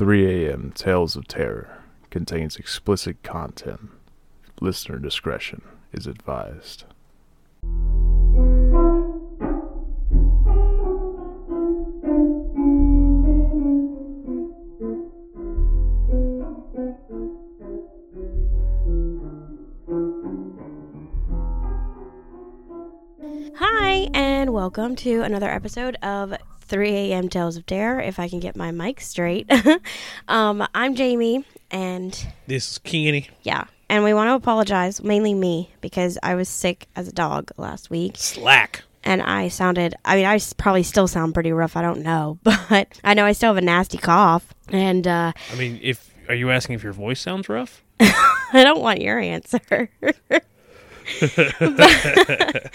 3 a.m. Tales of Terror contains explicit content. Listener discretion is advised. Hi, and welcome to another episode of 3 a.m. Tales of Terror. If I can get my mic straight, um, I'm Jamie, and This is Kenny. yeah, and we want to apologize, mainly me, because I was sick as a dog last week, Slack. and I sounded. I mean, I probably still sound pretty rough. I don't know, but I know I still have a nasty cough, and uh, I mean, if are you asking if your voice sounds rough? I don't want your answer. but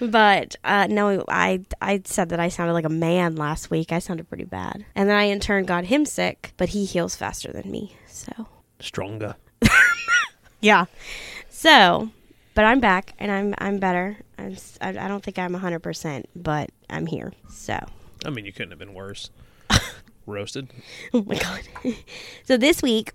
but uh, no, I I said that I sounded like a man last week. I sounded pretty bad, and then I in turn got him sick, but he heals faster than me. So Stronger. yeah, so but I'm back and I'm I'm better. I'm I, I don't think I'm hundred percent, but I'm here. So I mean, you couldn't have been worse. Roasted. oh my god. so this week.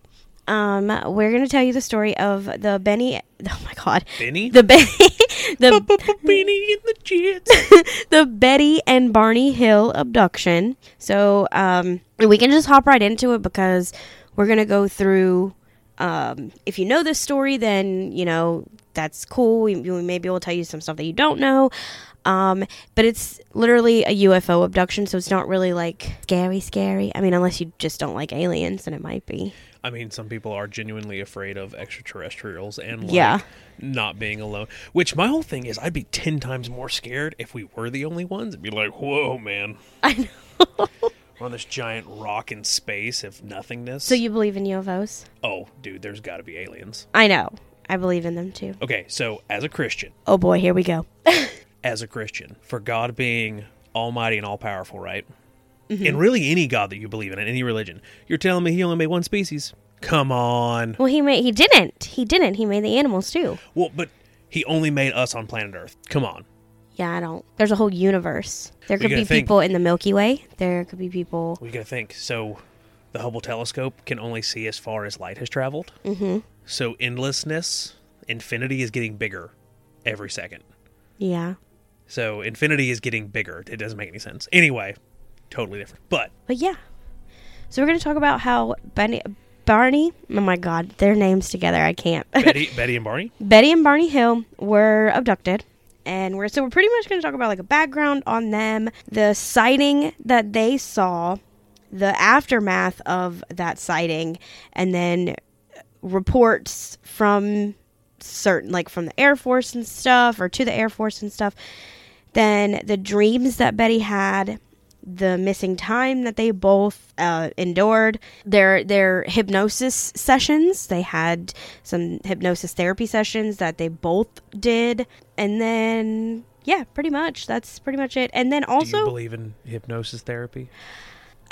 Um, we're gonna tell you the story of the Benny. Oh my God, Benny. the Benny, the Benny in the jets. the Betty and Barney Hill abduction. So um, we can just hop right into it because we're gonna go through. Um, if you know this story, then you know that's cool. We, we maybe we'll tell you some stuff that you don't know. Um, but it's literally a UFO abduction, so it's not really like scary, scary. I mean, unless you just don't like aliens, then it might be. I mean, some people are genuinely afraid of extraterrestrials and like, Yeah. not being alone. Which my whole thing is, I'd be ten times more scared if we were the only ones. It'd be like, whoa, man, I know. we're on this giant rock in space of nothingness. So you believe in UFOs? oh, dude, there's got to be aliens. I know. I believe in them too. Okay, so as a Christian, Oh boy, here we go. as a Christian, for God being almighty and all powerful, right? Mm-hmm. And really any God that you believe in, in any religion, you're telling me he only made one species? Come on. Well, he made he didn't. He didn't. He made the animals too. Well, but he only made us on planet Earth. Come on. Yeah, I don't. There's a whole universe. There could be think. people in the Milky Way. There could be people. We gotta think. So the Hubble telescope can only see as far as light has traveled. Mm-hmm. So endlessness, infinity is getting bigger every second. Yeah, So infinity is getting bigger. It doesn't make any sense. Anyway, totally different. But but yeah. So we're gonna talk about how Benny, Barney. Oh my God, their names together. I can't. Betty, Betty and Barney. Betty and Barney Hill were abducted. And we're so we're pretty much going to talk about like a background on them, the sighting that they saw, the aftermath of that sighting, and then reports from certain like from the Air Force and stuff or to the Air Force and stuff. Then the dreams that Betty had, the missing time that they both uh, endured, their their hypnosis sessions. They had some hypnosis therapy sessions that they both did, and then yeah, pretty much that's pretty much it. And then Do you also, believe in hypnosis therapy?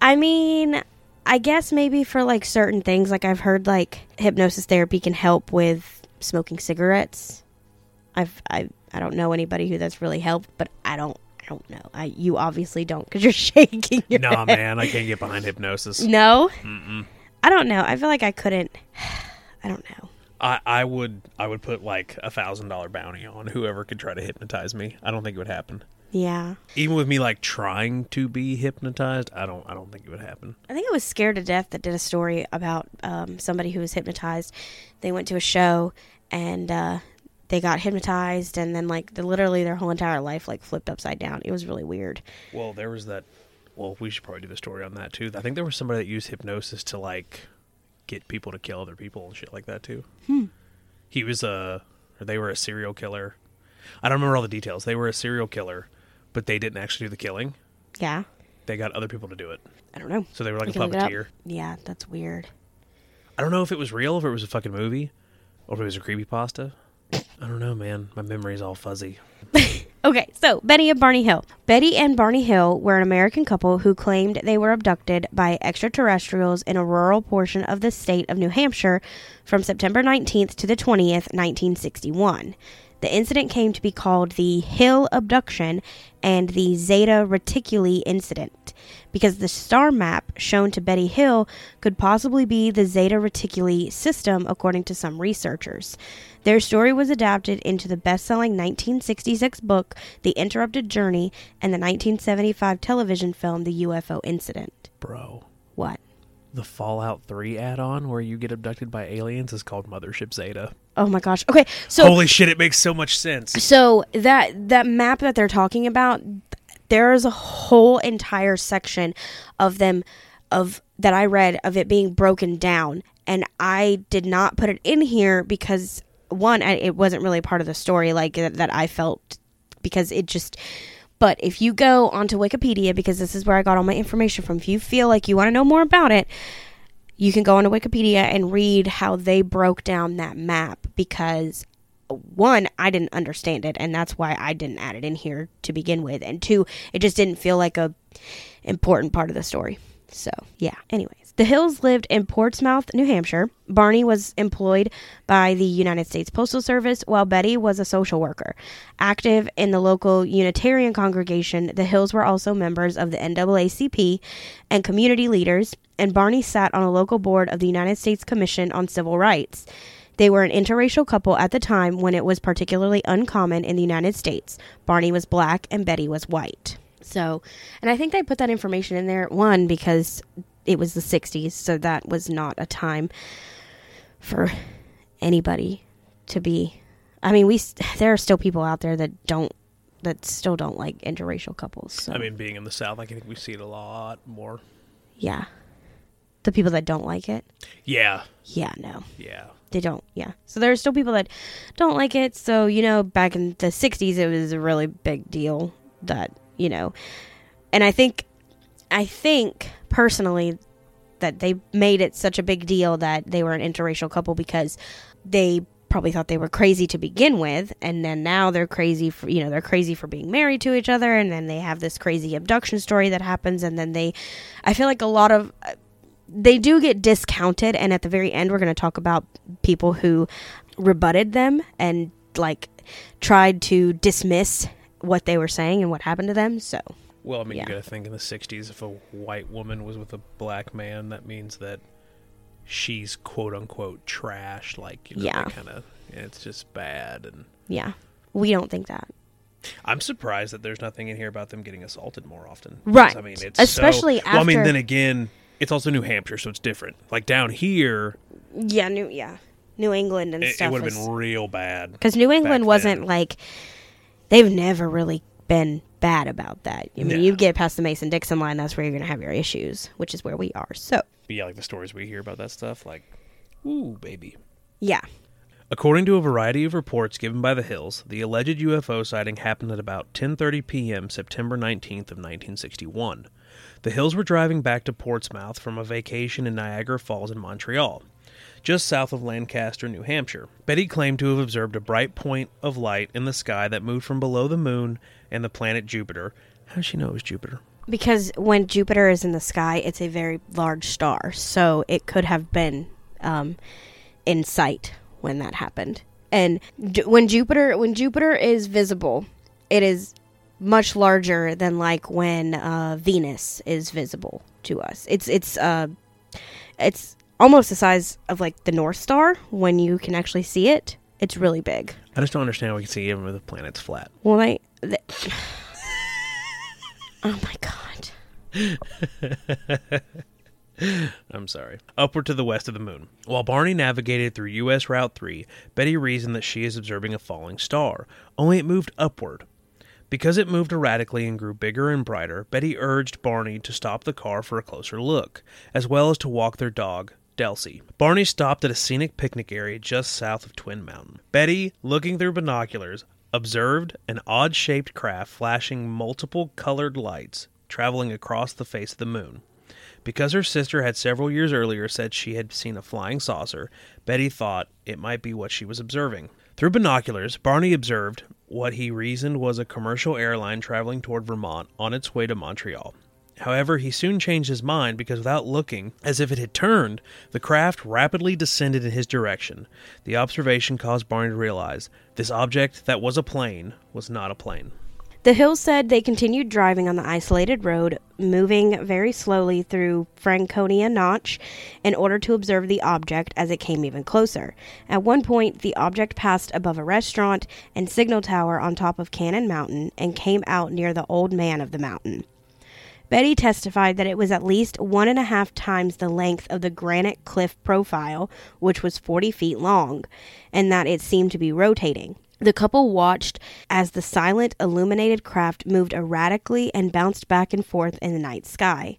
I mean, I guess maybe for like certain things, like I've heard like hypnosis therapy can help with smoking cigarettes. I've I I don't know anybody who that's really helped, but I don't don't know. I you obviously don't because you're shaking. Your nah, head. man, I can't get behind hypnosis. No, I don't know. I feel like I couldn't. I don't know. I, I would I would put like a thousand dollar bounty on whoever could try to hypnotize me. I don't think it would happen. Yeah, Even with me like trying to be hypnotized, I don't I don't think it would happen. I think I was Scared to Death that did a story about um, somebody who was hypnotized. They went to a show and uh, they got hypnotized, and then like the, literally their whole entire life like flipped upside down. It was really weird. Well, there was that. Well, we should probably do the story on that too. I think there was somebody that used hypnosis to like get people to kill other people and shit like that too. Hmm. He was a, or they were a serial killer. I don't remember all the details. They were a serial killer, but they didn't actually do the killing. Yeah, They got other people to do it. I don't know. So they were like We a can look it up. puppeteer. Yeah, that's weird. I don't know if it was real, if it was a fucking movie, or if it was a creepypasta. I don't know, man. My memory's all fuzzy. Okay, so Betty and Barney Hill. Betty and Barney Hill were an American couple who claimed they were abducted by extraterrestrials in a rural portion of the state of New Hampshire from September 19th to the 20th, 1961. The incident came to be called the Hill abduction and the Zeta Reticuli incident. because the star map shown to Betty Hill could possibly be the Zeta Reticuli system, according to some researchers. Their story was adapted into the best selling 1966 book, The Interrupted Journey, and the 1975 television film, The UFO Incident. Bro, What? the Fallout 3 add on where you get abducted by aliens is called Mothership Zeta. Oh my gosh. Okay, so Holy shit, it makes so much sense. So that that map that they're talking about, there is a whole entire section of them of that I read of it being broken down, and I did not put it in here because one, it wasn't really part of the story like that, I felt because it just. But if you go onto Wikipedia, because this is where I got all my information from, if you feel like you want to know more about it, you can go onto Wikipedia and read how they broke down that map because one, I didn't understand it, and that's why I didn't add it in here to begin with. And two, it just didn't feel like a important part of the story. So yeah. Anyways, the Hills lived in Portsmouth, New Hampshire. Barney was employed by the United States Postal Service, while Betty was a social worker. Active in the local Unitarian congregation, the Hills were also members of the NAACP and community leaders. And Barney sat on a local board of the United States Commission on Civil Rights. They were an interracial couple at the time when it was particularly uncommon in the United States. Barney was black and Betty was white. So, and I think they put that information in there, one, because it was the 60s, so that was not a time for anybody to be. I mean, we there are still people out there that don't that still don't like interracial couples. So I mean, being in the South, I think we see it a lot more. yeah, the people that don't like it, Yeah, yeah, no, yeah. they don't. Yeah, so there are still people that don't like it. So you know, back in the '60s, it was a really big deal that you know, and I think, I think personally that they made it such a big deal that they were an interracial couple because they probably thought they were crazy to begin with and then now they're crazy for you know they're crazy for being married to each other and then they have this crazy abduction story that happens and then they i feel like a lot of uh, they do get discounted and at the very end we're going to talk about people who rebutted them and like tried to dismiss what they were saying and what happened to them so Well, I mean, Yeah. you got to think in the '60s, if a white woman was with a black man, that means that she's quote unquote trash. Like, you know, Yeah. kind of. It's just bad, and yeah we don't think that I'm surprised that there's nothing in here about them getting assaulted more often. Right. I mean, it's Especially so, Well, I mean, then again, it's also New Hampshire, so it's different. Like down here, yeah new yeah new england and it, stuff would have been real bad. because New England wasn't then. like they've never really been bad about that. I mean, No. you get past the Mason Dixon line, that's where you're going to have your issues, which is where we are. So, But yeah, like the stories we hear about that stuff, like, ooh, baby. yeah, According to a variety of reports given by the Hills, the alleged UFO sighting happened at about 10:30 p.m. September 19th of 1961. The Hills were driving back to Portsmouth from a vacation in Niagara Falls in Montreal, just south of Lancaster, New Hampshire. Betty claimed to have observed a bright point of light in the sky that moved from below the moon and the planet Jupiter. How does she know it was Jupiter? because when Jupiter is in the sky, it's a very large star, so it could have been um, in sight when that happened. And when Jupiter when Jupiter is visible, it is much larger than like when uh, Venus is visible to us. It's it's uh it's almost the size of like the North Star when you can actually see it. It's really big. I just don't understand how we can see even if the planet's flat. Well, I. they oh my god. I'm sorry. Upward to the west of the moon. While Barney navigated through U.S. Route 3, Betty reasoned that she is observing a falling star, only it moved upward. Because it moved erratically and grew bigger and brighter, Betty urged Barney to stop the car for a closer look, as well as to walk their dog, Delsey. Barney stopped at a scenic picnic area just south of Twin Mountain. Betty, looking through binoculars, observed an odd shaped craft flashing multiple colored lights traveling across the face of the moon. Because her sister had several years earlier said she had seen a flying saucer, Betty thought it might be what she was observing. Through binoculars, Barney observed what he reasoned was a commercial airline traveling toward Vermont on its way to Montreal. However, he soon changed his mind because without looking, as if it had turned, the craft rapidly descended in his direction. The observation caused Barney to realize this object that was a plane was not a plane. The Hills said they continued driving on the isolated road, moving very slowly through Franconia Notch in order to observe the object as it came even closer. At one point, the object passed above a restaurant and signal tower on top of Cannon Mountain and came out near the old man of the mountain. Betty testified that it was at least one and a half times the length of the granite cliff profile, which was 40 feet long, and that it seemed to be rotating. The couple watched as the silent, illuminated craft moved erratically and bounced back and forth in the night sky.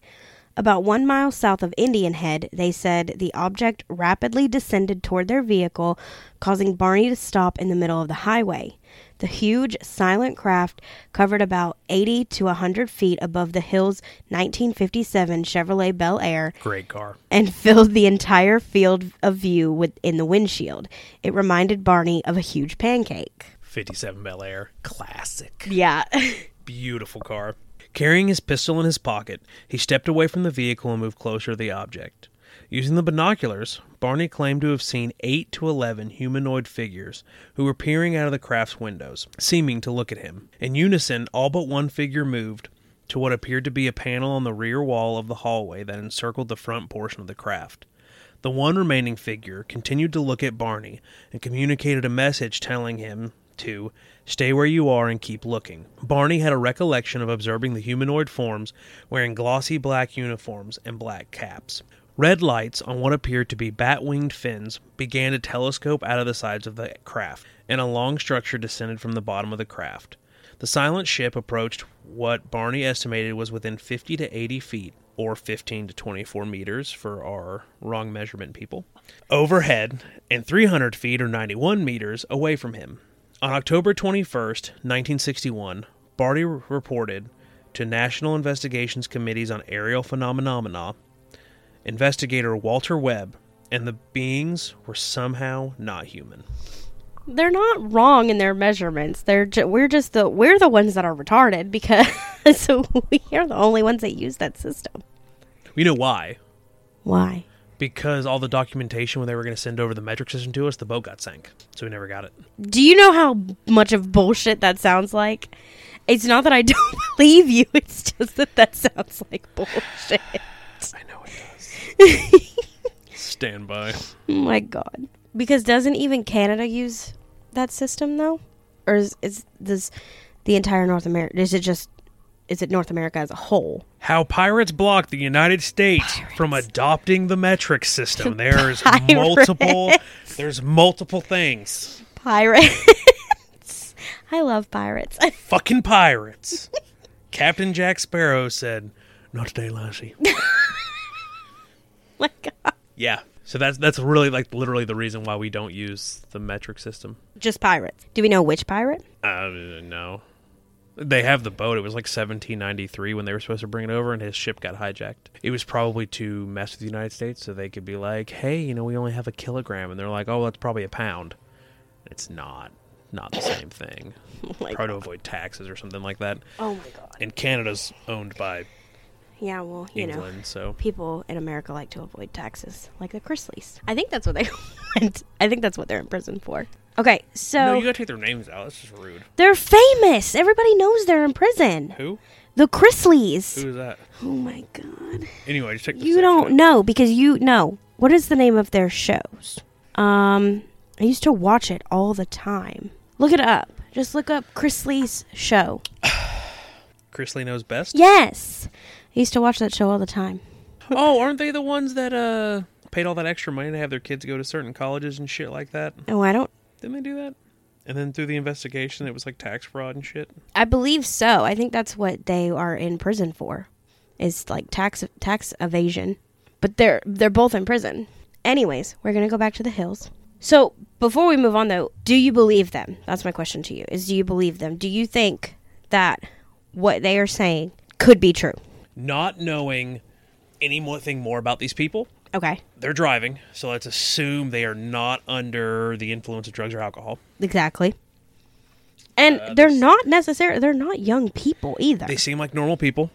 About one mile south of Indian Head, they said the object rapidly descended toward their vehicle, causing Barney to stop in the middle of the highway. The huge, silent craft covered about 80 to 100 feet above the Hills' 1957 Chevrolet Bel Air Great car. and filled the entire field of view within the windshield. It reminded Barney of a huge pancake. 57 Bel Air. Classic. Yeah. Beautiful car. Carrying his pistol in his pocket, he stepped away from the vehicle and moved closer to the object. Using the binoculars, Barney claimed to have seen 8 to 11 humanoid figures who were peering out of the craft's windows, seeming to look at him. In unison, all but one figure moved to what appeared to be a panel on the rear wall of the hallway that encircled the front portion of the craft. The one remaining figure continued to look at Barney and communicated a message telling him to stay where you are and keep looking. Barney had a recollection of observing the humanoid forms wearing glossy black uniforms and black caps. Red lights on what appeared to be bat winged fins began to telescope out of the sides of the craft, and a long structure descended from the bottom of the craft. The silent ship approached what Barney estimated was within 50 to 80 feet, or 15 to 24 meters for our wrong measurement people, overhead, and 300 feet or 91 meters away from him. On October 21st, 1961, Barney reported to National Investigations Committees on Aerial Phenomena investigator Walter Webb, and the beings were somehow not human. They're not wrong in their measurements. They're ju- we're just the we're the ones that are retarded because so we are the only ones that use that system. You know why? Why? Because all the documentation when they were going to send over the metric system to us, the boat got sank, so we never got it. Do you know how much of bullshit that sounds like? It's not that I don't believe you. It's just that that sounds like bullshit. I know. Stand by. My god. Because doesn't even Canada use that system though? Or is, is this the entire North America? Is it just is it North America as a whole? How pirates blocked the United States from adopting the metric system. There's Pirates. multiple. There's multiple things. Pirates. I love pirates. Fucking pirates. Captain Jack Sparrow said, "Not today, Lassie." my god. Yeah. So that's that's really like literally the reason why we don't use the metric system. Just pirates. Do we know which pirate? Uh, no. They have the boat. It was like 1793 when they were supposed to bring it over, and his ship got hijacked. It was probably to mess with the United States, so they could be like, "Hey, you know, we only have a kilogram," and they're like, "Oh, that's probably a pound." It's not. Not the same thing. Oh Try to avoid taxes or something like that. oh my god. And Canada's owned by Yeah, well, you know. So People in America like to avoid taxes, like the Chrisleys. I think that's what they went. I think that's what they're in prison for. Okay, so no, you gotta take their names out. That's just rude. they're famous. Everybody knows they're in prison. Who? The Chrisleys. Who is that? Oh my god. Anyway, just check. The You don't out. know because you know. What is the name of their shows? Um, I used to watch it all the time. Look it up. Just look up Chrisley's show. Chrisley knows best. Yes. I used to watch that show all the time. oh, aren't they the ones that uh paid all that extra money to have their kids go to certain colleges and shit like that? Oh, I don't Didn't they do that? And then through the investigation, it was like tax fraud and shit. I believe so. I think that's what they are in prison for. Is like tax tax evasion. But they're they're both in prison. Anyways, we're going to go back to the hills. So, before we move on though, do you believe them? That's my question to you. Is do you believe them? Do you think that what they are saying could be true? Not knowing any more thing more about these people, Okay. they're driving, so let's assume they are not under the influence of drugs or alcohol. Exactly. And Uh, they're not necessarily they're not young people either. They seem like normal people.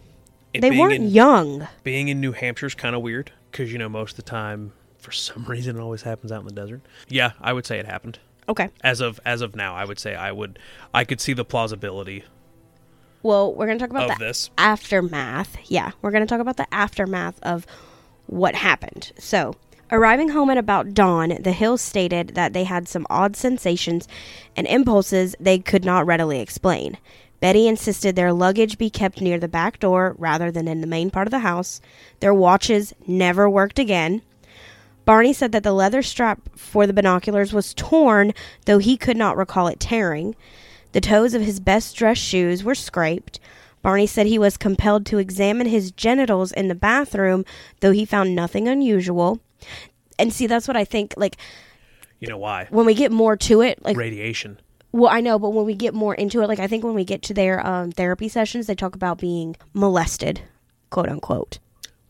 They weren't in, young. being in New Hampshire is kind of weird because you know most of the time, for some reason, it always happens out in the desert. Yeah, I would say it happened. Okay. As of as of now, I would say I would I could see the plausibility Well, we're going to talk about Of the this? aftermath. Yeah, we're going to talk about the aftermath of what happened. So, arriving home at about dawn, the Hills stated that they had some odd sensations and impulses they could not readily explain. Betty insisted their luggage be kept near the back door rather than in the main part of the house. Their watches never worked again. Barney said that the leather strap for the binoculars was torn, though he could not recall it tearing. The toes of his best dressed shoes were scraped. Barney said he was compelled to examine his genitals in the bathroom, though he found nothing unusual. And see, that's what I think. Like, You know why? when we get more to it, like, Radiation. well, I know, but when we get more into it, like, I think when we get to their um, therapy sessions, they talk about being molested, quote unquote.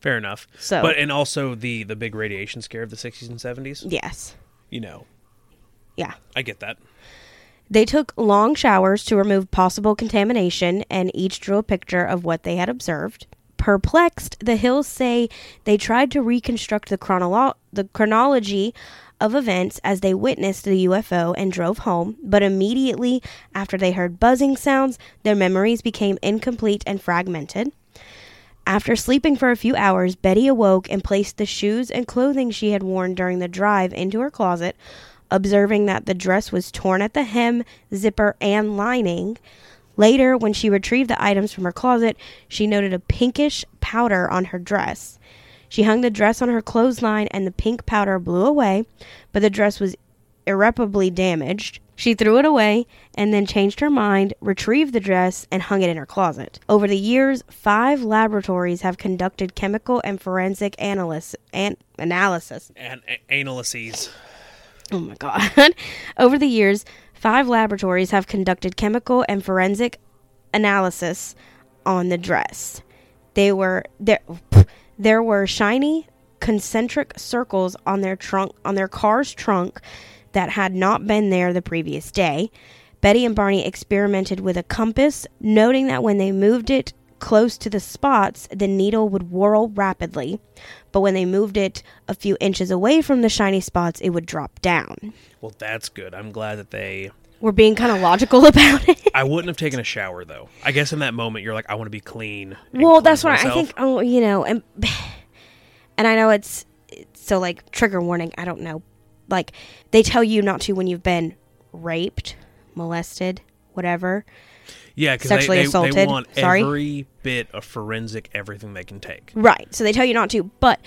Fair enough. So- but and also the the big radiation scare of the 60s and 70s. Yes. You know, Yeah. I get that. They took long showers to remove possible contamination and each drew a picture of what they had observed. Perplexed, the Hills say they tried to reconstruct the, chronolo- the chronology of events as they witnessed the UFO and drove home, but immediately after they heard buzzing sounds, their memories became incomplete and fragmented. After sleeping for a few hours, Betty awoke and placed the shoes and clothing she had worn during the drive into her closet, observing that the dress was torn at the hem, zipper, and lining. Later, when she retrieved the items from her closet, she noted a pinkish powder on her dress. She hung the dress on her clothesline and the pink powder blew away, but the dress was irreparably damaged. She threw it away and then changed her mind, retrieved the dress, and hung it in her closet. Over the years, five laboratories have conducted chemical and forensic analysis. An- analysis. Analyses. Oh my god. Over the years, five laboratories have conducted chemical and forensic analysis on the dress. They were there there were shiny concentric circles on their trunk on their car's trunk that had not been there the previous day. Betty and Barney experimented with a compass, noting that when they moved it close to the spots, the needle would whirl rapidly. But when they moved it a few inches away from the shiny spots, it would drop down. Well, that's good. I'm glad that they. We're being kind of logical about it. I wouldn't have taken a shower though. I guess in that moment you're like, I want to be clean. well, that's what I think. Oh, you know, and and I know it's so like trigger warning. I don't know, like they tell you not to when you've been raped, molested, whatever. Yeah, because sexually they, they, assaulted. they want Sorry? every bit of forensic everything they can take. Right. So they tell you not to, but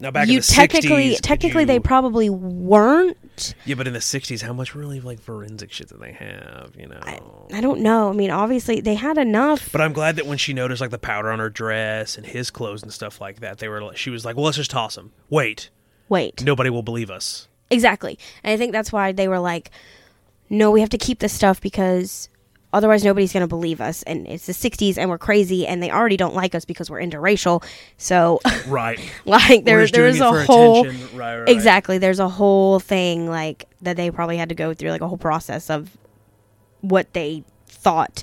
Now back you in the technically 60s, could technically they probably weren't. yeah, but in the '60s, how much really like forensic shit did they have? You know. I don't know. I mean, obviously they had enough. But I'm glad that when she noticed like the powder on her dress and his clothes and stuff like that, they were like, she was like, "Well, let's just toss him." Wait, Wait. nobody will believe us. Exactly. And I think that's why they were like, no, we have to keep this stuff because otherwise nobody's going to believe us. And it's the 60s and we're crazy and they already don't like us because we're interracial. So, Right. like, there, We're just there doing is it a whole. Right, right. Exactly. There's a whole thing, like, that they probably had to go through, like, a whole process of what they thought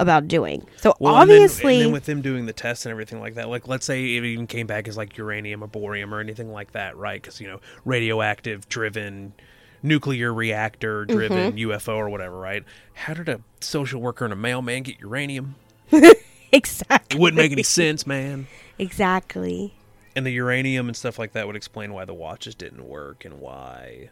about doing. So, Well, and then- obviously. and then, with them doing the tests and everything like that, like let's say it even came back as like uranium or borium or anything like that, right? Because you know, radioactive driven, nuclear reactor driven Mm-hmm. UFO or whatever, right? How did a social worker and a mailman get uranium? exactly. It wouldn't make any sense, man. Exactly. And the uranium and stuff like that would explain why the watches didn't work and why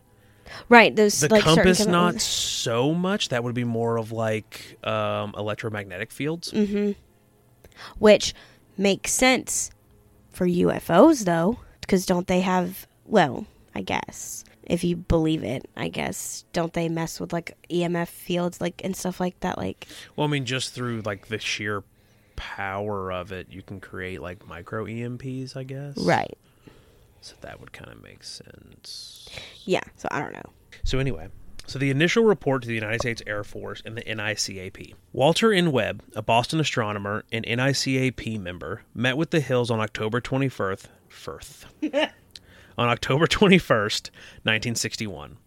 Right. Those, the like, certain compass chemi- not so much. That would be more of like um, electromagnetic fields. Mm-hmm. which makes sense for UFOs though, because don't they have? Well, I guess if you believe it, I guess don't they mess with like EMF fields like and stuff like that? Like, Well, I mean, just through like the sheer power of it, you can create like micro EMPs, I guess. right? So that would kind of make sense. Yeah. So I don't know. So anyway, so the initial report to the United States Air Force and the NICAP. Walter N. Webb, a Boston astronomer and NICAP member, met with the Hills on October 21st, Firth, on October 21st, 1961.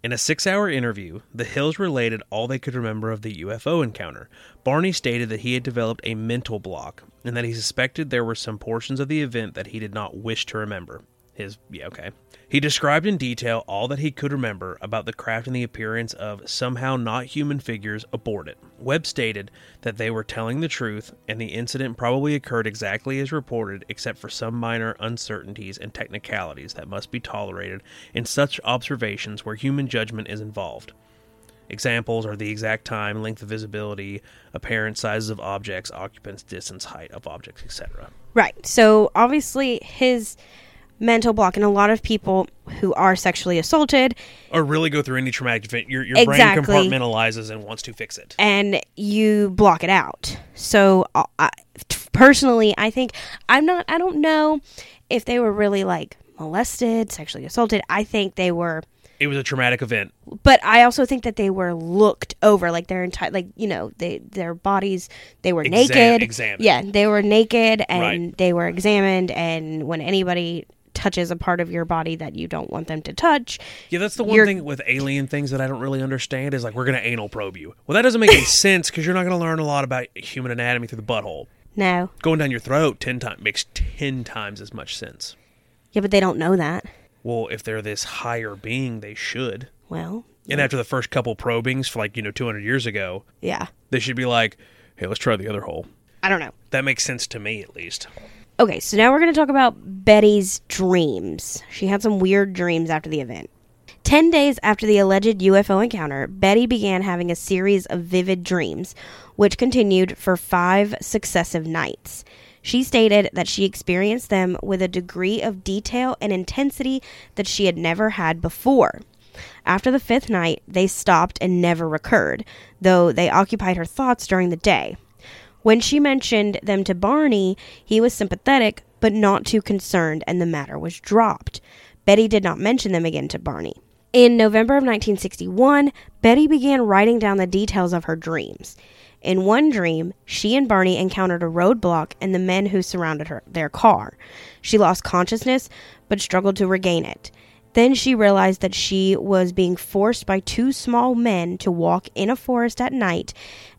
In a six hour interview, the Hills related all they could remember of the UFO encounter. Barney stated that he had developed a mental block and that he suspected there were some portions of the event that he did not wish to remember. His yeah, okay. He described in detail all that he could remember about the craft and the appearance of somehow not human figures aboard it. Webb stated that they were telling the truth and the incident probably occurred exactly as reported except for some minor uncertainties and technicalities that must be tolerated in such observations where human judgment is involved. Examples are the exact time, length of visibility, apparent sizes of objects, occupants, distance, height of objects, etc. Right. So obviously his mental block and a lot of people who are sexually assaulted Or really go through any traumatic event, your, your Exactly. brain compartmentalizes and wants to fix it. and you block it out. So uh, I, personally, I think I'm not I don't know if they were really like molested, sexually assaulted. I think they were It was a traumatic event. but I also think that they were looked over, like their entire, like you know, they their bodies, they were Exam- naked. examined. Yeah, they were naked and Right. they were examined. And when anybody touches a part of your body that you don't want them to touch, Yeah, that's the one You're- thing with alien things that I don't really understand is like we're gonna anal probe you. Well, that doesn't make any sense because you're not gonna learn a lot about human anatomy through the butthole. no, Going down your throat ten times makes ten times as much sense. yeah, but they don't know that. Well, if they're this higher being, they should. Well, And after the first couple probings for like you know 200 years ago, yeah, they should be like, "Hey, let's try the other hole." I don't know. That makes sense to me, at least. Okay, so now we're going to talk about Betty's dreams. She had some weird dreams after the event. Ten days after the alleged UFO encounter, Betty began having a series of vivid dreams, which continued for five successive nights. She stated that she experienced them with a degree of detail and intensity that she had never had before. After the fifth night, they stopped and never recurred, though they occupied her thoughts during the day. When she mentioned them to Barney, he was sympathetic but not too concerned, and the matter was dropped. Betty did not mention them again to Barney. In November of 1961, Betty began writing down the details of her dreams. In one dream, she and Barney encountered a roadblock and the men who surrounded her their car. She lost consciousness but struggled to regain it. Then she realized that she was being forced by two small men to walk in a forest at night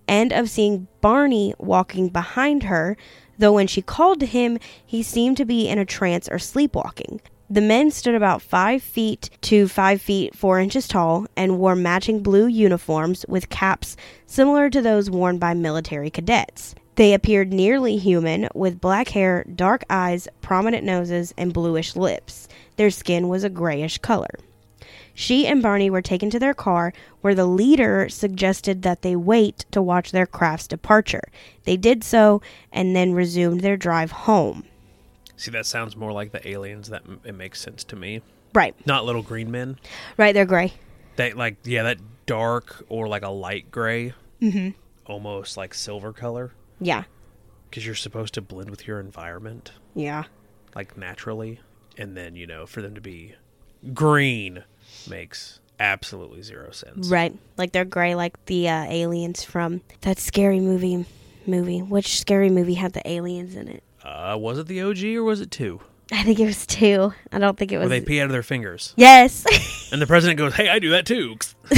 and of seeing Barney walking behind her, though when she called to him, he seemed to be in a trance or sleepwalking. The men stood about five feet to five feet four inches tall and wore matching blue uniforms with caps similar to those worn by military cadets. They appeared nearly human, with black hair, dark eyes, prominent noses, and bluish lips. Their skin was a grayish color. She and Barney were taken to their car, where the leader suggested that they wait to watch their craft's departure. They did so and then resumed their drive home. See, that sounds more like the aliens. That m- it makes sense to me. Right, Not little green men. right, they're gray. That like yeah, that dark or like a light gray, mm-hmm. almost like silver color, Yeah, because you're supposed to blend with your environment yeah. like naturally, and then you know for them to be green makes absolutely zero sense. Right, like they're gray, like the uh, aliens from that scary movie. Movie. Which scary movie had the aliens in it? Uh, was it the OG or was it two? I think it was two. I don't think it Where was. they pee out of their fingers, yes. and the president goes, "Hey, I do that too."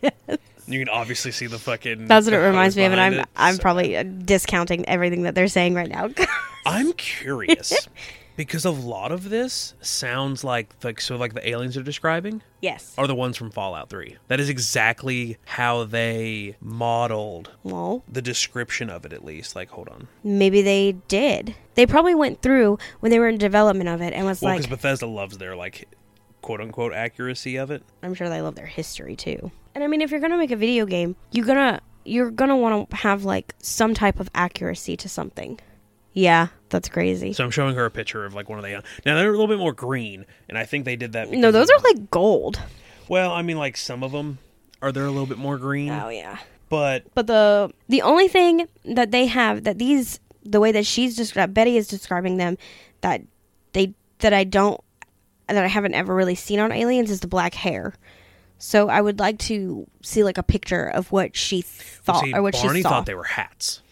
Yes. You can obviously see the fucking. That's what it reminds me of, and I'm it. I'm So- probably discounting everything that they're saying right now. I'm curious because a lot of this sounds like like so like the aliens are describing yes. are the ones from Fallout 3. That is exactly how they modeled Well, the description of it at least. Like hold on. maybe they did. They probably went through when they were in development of it and was Well, like, because Bethesda loves their like quote unquote accuracy of it. I'm sure they love their history too. And I mean, if you're gonna make a video game, you're gonna you're gonna want to have like some type of accuracy to something. Yeah, that's crazy. So I'm showing her a picture of like one of the now they're a little bit more green, and I think they did that. no, those are like gold. well, I mean like some of them are they're a little bit more green, Oh yeah. but But the the only thing that they have that these the way that she's described Betty is describing them that they that I don't that I haven't ever really seen on aliens is the black hair. So I would like to see like a picture of what she thought see, or what Barney she saw. thought they were hats.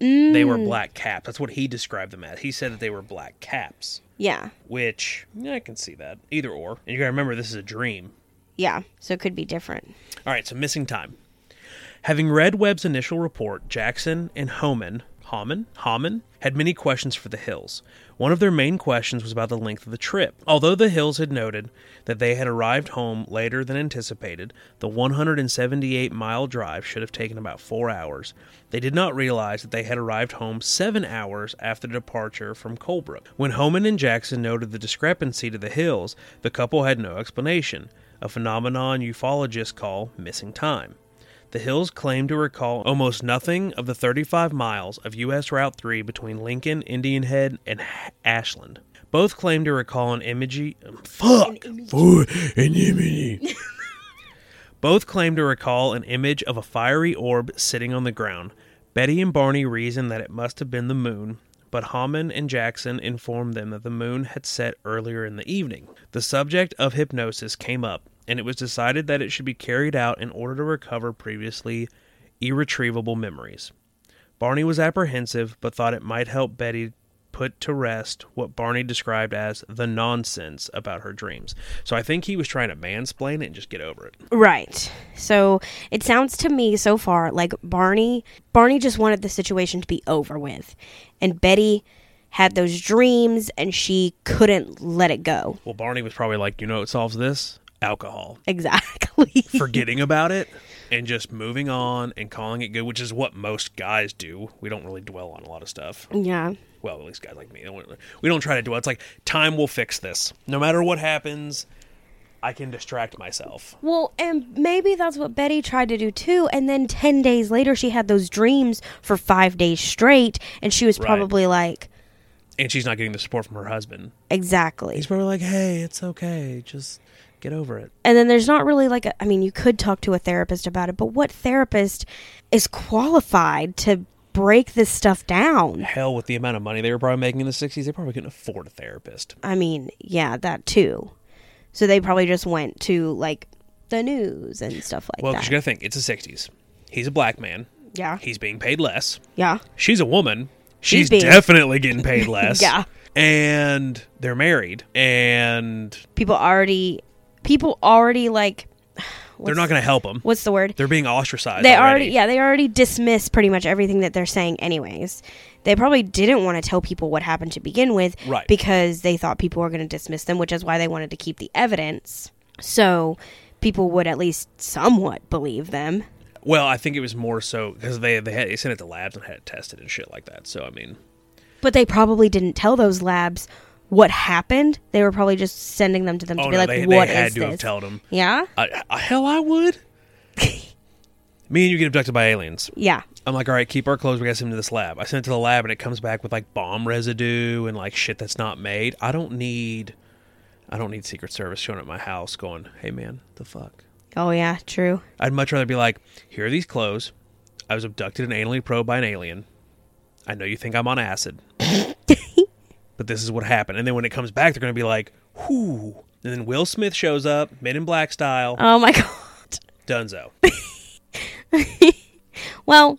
They were Mm, black caps. That's what he described them as. He said that they were black caps, Yeah. which yeah, I can see that either or. And you got to remember this is a dream. Yeah. So it could be different. All right, so missing time. Having read Webb's initial report, Jackson and Hohman, Haman, Haman had many questions for the Hills. One of their main questions was about the length of the trip. Although the Hills had noted that they had arrived home later than anticipated, the 178 mile drive should have taken about four hours. They did not realize that they had arrived home seven hours after departure from Colebrook. When Hohman and Jackson noted the discrepancy to the Hills, the couple had no explanation, a phenomenon ufologists call missing time. The Hills claim to recall almost nothing of the 35 miles of U.S. Route 3 between Lincoln, Indian Head, and Ashland. Both claim to recall an image. Um, fuck! For an image. Both claim to recall an image of a fiery orb sitting on the ground. Betty and Barney reason that it must have been the moon, but Hammond and Jackson informed them that the moon had set earlier in the evening. The subject of hypnosis came up, and it was decided that it should be carried out in order to recover previously irretrievable memories. Barney was apprehensive, but thought it might help Betty put to rest what Barney described as the nonsense about her dreams. So I think he was trying to mansplain it and just get over it. Right. So it sounds to me so far like Barney Barney just wanted the situation to be over with. And Betty had those dreams and she couldn't let it go. Well, Barney was probably like, you know what solves this? Alcohol. Exactly. Forgetting about it and just moving on and calling it good, which is what most guys do. We don't really dwell on a lot of stuff. yeah. Well, at least guys like me. We don't try to dwell. It's like time will fix this. No matter what happens, I can distract myself. Well, and maybe that's what Betty tried to do too. And then 10 days later, she had those dreams for five days straight. And she was Right. probably like, And she's not getting the support from her husband. exactly. He's probably like, hey, it's okay. Just get over it. And then there's not really like, a, I mean, you could talk to a therapist about it, but what therapist is qualified to break this stuff down? Hell, with the amount of money they were probably making in the 60s, they probably couldn't afford a therapist. I mean, yeah, that too. So they probably just went to like the news and stuff like that. Well, because that. you got to think, it's the 60s. He's a black man. yeah. He's being paid less. Yeah. She's a woman. She's being- definitely getting paid less. Yeah. And they're married. And People already, people already like, they're not going to help them. What's the word? They're being ostracized. they already. already yeah they already dismiss pretty much everything that they're saying anyways they probably didn't want to tell people what happened to begin with Right. because they thought people were going to dismiss them which is why they wanted to keep the evidence so people would at least somewhat believe them Well, I think it was more so because they they, had, they sent it to labs and had it tested and shit like that. So I mean, but they probably didn't tell those labs what happened they were probably just sending them to them to oh be no, like they, what they is had to have this told them. yeah I, I, hell, I would. Me and you get abducted by aliens. yeah I'm like, all right, keep our clothes. We got to send them to this lab. I send it to the lab, and it comes back with like bomb residue and like shit that's not made. I don't need, I don't need Secret Service showing up at my house going, "Hey man, the fuck." oh yeah true I'd much rather be like, here are these clothes. I was abducted and anally probed by an alien. I know you think I'm on acid, but this is what happened. And then when it comes back, they're going to be like, whoo. And then Will Smith shows up, Men in Black style, oh my god Dunzo. Well,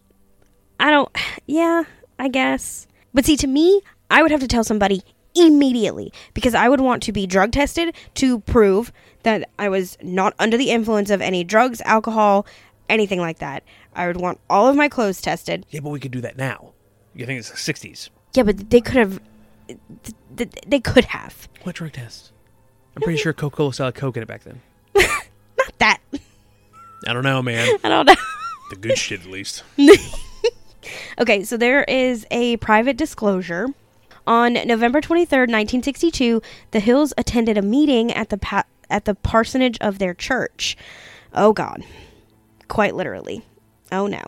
I don't. Yeah, I guess. But see, to me, I would have to tell somebody immediately because I would want to be drug tested to prove that I was not under the influence of any drugs, alcohol, anything like that. I would want all of my clothes tested. yeah, but we could do that now. You think it's the 60s? Yeah, but they could have. Th- th- They could have. What drug test? I'm pretty sure Coca Cola still had Coke in it back then. Not that. I don't know, man. I don't know. The good shit, at least. Okay, so there is a private disclosure. On November 23rd, 1962, the Hills attended a meeting at the pa- at the parsonage of their church. Oh god. Quite literally. Oh no.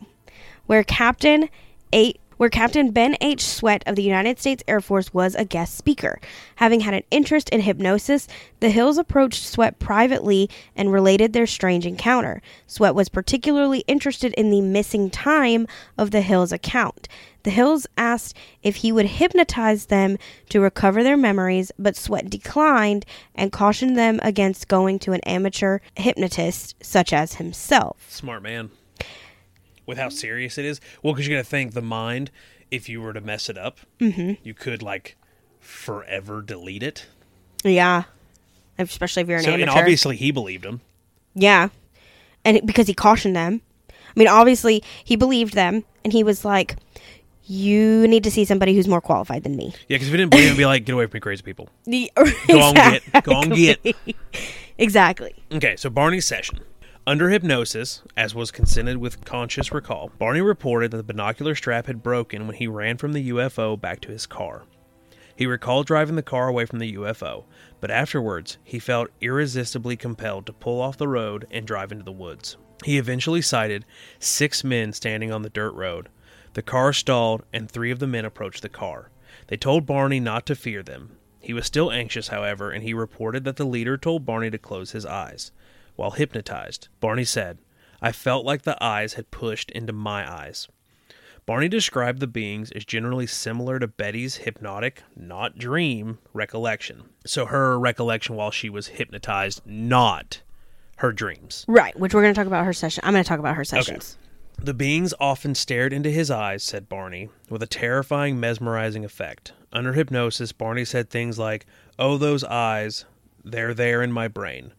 Where Captain A where Captain Ben H. Swett of the United States Air Force was a guest speaker. Having had an interest in hypnosis, the Hills approached Swett privately and related their strange encounter. Swett was particularly interested in the missing time of the Hills account. The Hills asked if he would hypnotize them to recover their memories, but Swett declined and cautioned them against going to an amateur hypnotist such as himself. Smart man. With how serious it is. Well, because you're gonna think the mind, if you were to mess it up, Mm-hmm. you could, like, forever delete it. Yeah. Especially if you're an So, and obviously he believed him. Yeah. And it- because he cautioned them. I mean, obviously, he believed them and he was like, you need to see somebody who's more qualified than me. Yeah, because if you didn't believe it'd be like, get away from me, crazy people. Go on, get. Go on, get. exactly. Okay, so Barney's session. Under hypnosis, as was consented with conscious recall, Barney reported that the binocular strap had broken when he ran from the UFO back to his car. He recalled driving the car away from the UFO, but afterwards he felt irresistibly compelled to pull off the road and drive into the woods. He eventually sighted six men standing on the dirt road. The car stalled, and three of the men approached the car. They told Barney not to fear them. He was still anxious, however, and he reported that the leader told Barney to close his eyes. While hypnotized, Barney said, I felt like the eyes had pushed into my eyes. Barney described the beings as generally similar to Betty's hypnotic, not dream, recollection. So her recollection while she was hypnotized, not her dreams. Right, which we're going to talk about her session. I'm going to talk about her sessions. The beings often stared into his eyes, said Barney, with a terrifying, mesmerizing effect. Under hypnosis, Barney said things like, Oh, those eyes, they're there in my brain,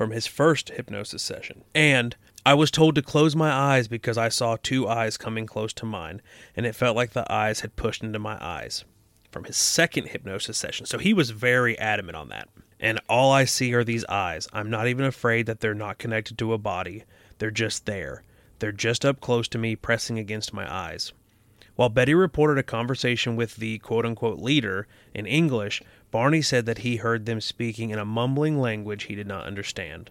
from his first hypnosis session. And, I was told to close my eyes because I saw two eyes coming close to mine, and it felt like the eyes had pushed into my eyes. From his second hypnosis session. So he was very adamant on that. And all I see are these eyes. I'm not even afraid that they're not connected to a body. They're just there. They're just up close to me, pressing against my eyes. While Betty reported a conversation with the quote unquote leader in English, Barney said that he heard them speaking in a mumbling language he did not understand.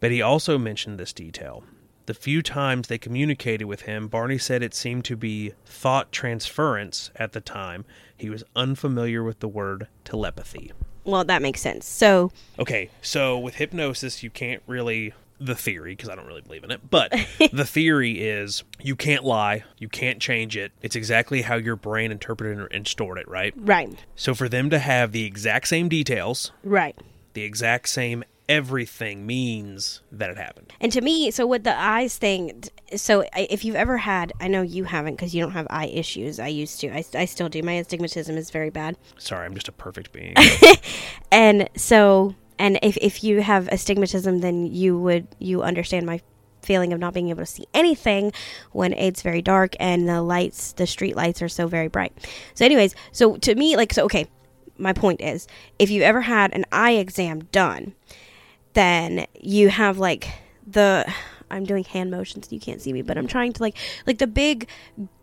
But he also mentioned this detail. The few times they communicated with him, Barney said it seemed to be thought transference at the time. He was unfamiliar with the word telepathy. Well, that makes sense. So, Okay, so with hypnosis, you can't really. The theory, because I don't really believe in it, but the theory is you can't lie, you can't change it. It's exactly how your brain interpreted and- stored it, right? right, So for them to have the exact same details, right. the exact same everything means that it happened. And to me, so with the eyes thing, so if you've ever had, I know you haven't because you don't have eye issues. I used to. I, I still do. My astigmatism is very bad. Sorry, I'm just a perfect being. And so, and if, if you have astigmatism, then you would, you understand my feeling of not being able to see anything when it's very dark and the lights, the street lights are so very bright. So anyways, so to me, like, so, okay, my point is, if you ever had an eye exam done, then you have like the I'm doing hand motions. You can't see me, but I'm trying to like like the big.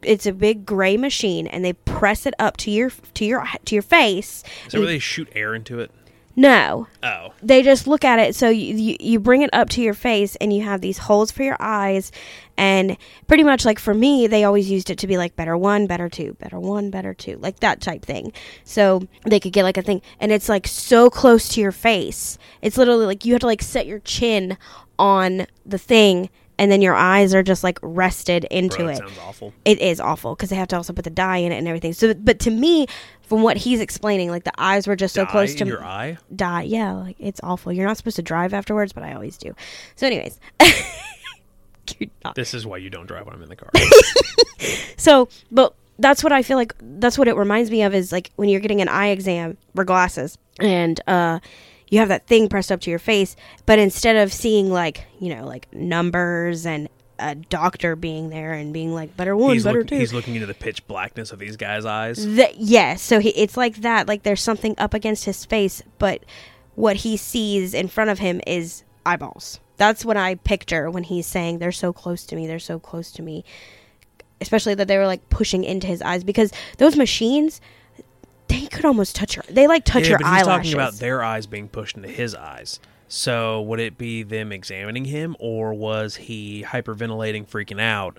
It's a big gray machine, and they press it up to your to your to your face. Is that where they shoot air into it? No, Oh, they just look at it. So you, you you bring it up to your face, and you have these holes for your eyes, and pretty much like for me, they always used it to be like better one, better two, better one, better two, like that type thing. So they could get like a thing, and it's like so close to your face. It's literally like you have to like set your chin on the thing, and then your eyes are just like rested into bro, it. sounds awful. It is awful because they have to also put the dye in it and everything. So, but to me, from what he's explaining, like the eyes were just so Dye close to in your eye. die. Yeah, like it's awful. You're not supposed to drive afterwards, but I always do. So, anyways. This is why you don't drive when I'm in the car. so, but that's what I feel like. That's what it reminds me of is like when you're getting an eye exam or glasses, and uh, you have that thing pressed up to your face, but instead of seeing like you know like numbers and a doctor being there and being like better one, he's, better look- two. he's looking into the pitch blackness of these guys' eyes. The, yes, so he, it's like that. Like there's something up against his face, but what he sees in front of him is eyeballs. That's what I picture when he's saying they're so close to me. They're so close to me. Especially that they were like pushing into his eyes because those machines, they could almost touch her. They like touch yeah, your but he's talking about their eyes being pushed into his eyes. So would it be them examining him, or was he hyperventilating, freaking out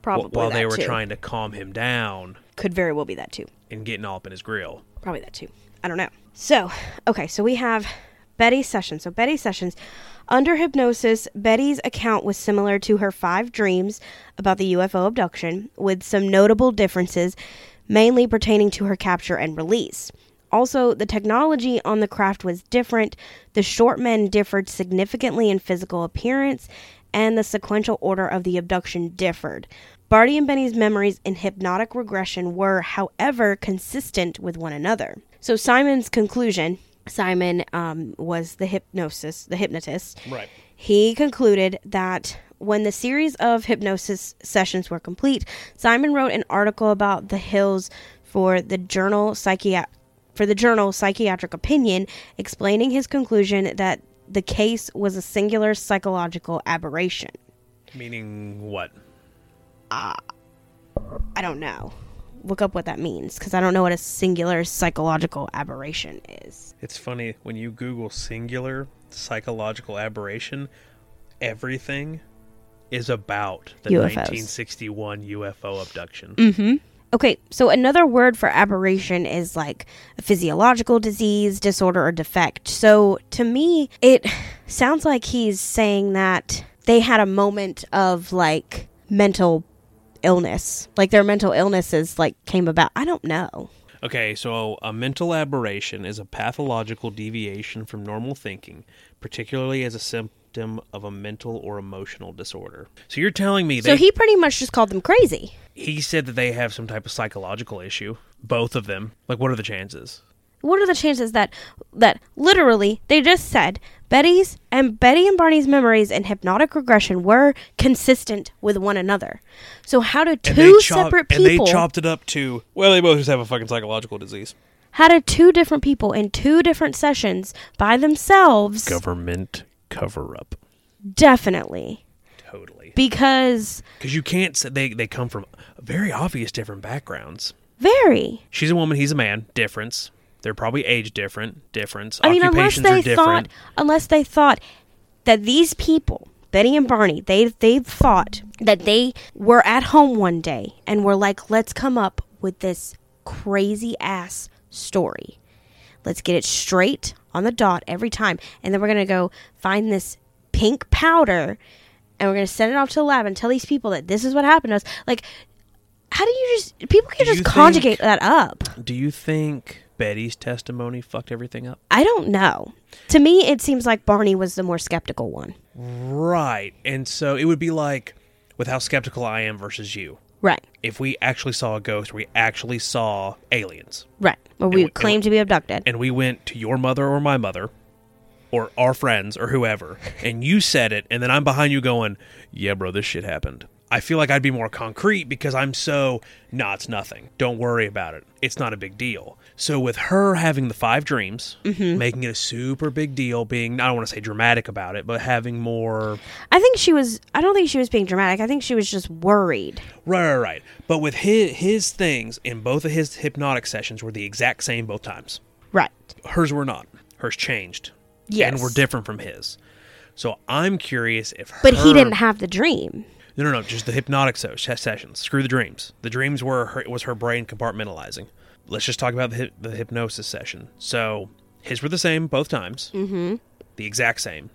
Probably while they were too. trying to calm him down Could very well be that too. and getting all up in his grill? Probably that too. I don't know. So, okay, so we have Betty Sessions. So, Betty Sessions, under hypnosis, Betty's account was similar to her five dreams about the UFO abduction, with some notable differences, mainly pertaining to her capture and release. Also, the technology on the craft was different. The short men differed significantly in physical appearance, and the sequential order of the abduction differed. Barty and Benny's memories in hypnotic regression were, however, consistent with one another. So Simon's conclusion Simon um, was the hypnosis, the hypnotist. Right. He concluded that when the series of hypnosis sessions were complete, Simon wrote an article about the hills for the journal Psychiat- for the journal Psychiatric Opinion, explaining his conclusion that the case was a singular psychological aberration. Meaning what? Uh, I don't know. Look up what that means because I don't know what a singular psychological aberration is. It's funny when you Google singular psychological aberration, everything is about the UFOs. 1961 UFO abduction. Mm-hmm. Okay, so another word for aberration is like a physiological disease, disorder, or defect. So to me, it sounds like he's saying that they had a moment of like mental illness, like their mental illnesses like came about. I don't know. Okay, so a mental aberration is a pathological deviation from normal thinking, particularly as a symptom of a mental or emotional disorder. So you're telling me that So he pretty much just called them crazy. he said that they have some type of psychological issue, both of them. Like what are the chances? What are the chances that that literally they just said Betty's and Betty and Barney's memories and hypnotic regression were consistent with one another? So how do two they chop- separate And people they chopped it up to well, they both just have a fucking psychological disease. how do two different people in two different sessions by themselves Government cover up. definitely Totally. because Because you can't say they they come from very obvious different backgrounds. very She's a woman, he's a man. Difference. They're probably age different. Difference. I mean, unless they are different. thought, unless they thought that these people, Betty and Barney, they they thought that they were at home one day and were like, let's come up with this crazy ass story. Let's get it straight on the dot every time, and then we're gonna go find this pink powder, and we're gonna send it off to the lab and tell these people that this is what happened to us. Like, how do you just people can just conjugate think- that up? Do you think Betty's testimony fucked everything up? I don't know. To me, it seems like Barney was the more skeptical one. Right. And so it would be like with how skeptical I am versus you. Right. If we actually saw a ghost, we actually saw aliens, Right. Or we we- claim to be abducted. and we went to your mother or my mother, or our friends or whoever, and you said it, and then I'm behind you going, "Yeah, bro, this shit happened." I feel like I'd be more concrete because I'm so, nah, it's nothing. Don't worry about it. It's not a big deal. So with her having the five dreams, Mm-hmm. making it a super big deal, being I don't want to say dramatic about it, but having more I think she was. I don't think she was being dramatic. I think she was just worried. Right, right, right. But with his his things in both of his hypnotic sessions were the exact same both times. Right. Hers were not. Hers changed. Yes. And were different from his. So I'm curious if But he didn't have the dream. No, no, no. Just the hypnotic so- sessions. Screw the dreams. The dreams were her, was her brain compartmentalizing. Let's just talk about the, the hypnosis session. So his were the same both times. Mm-hmm. The exact same.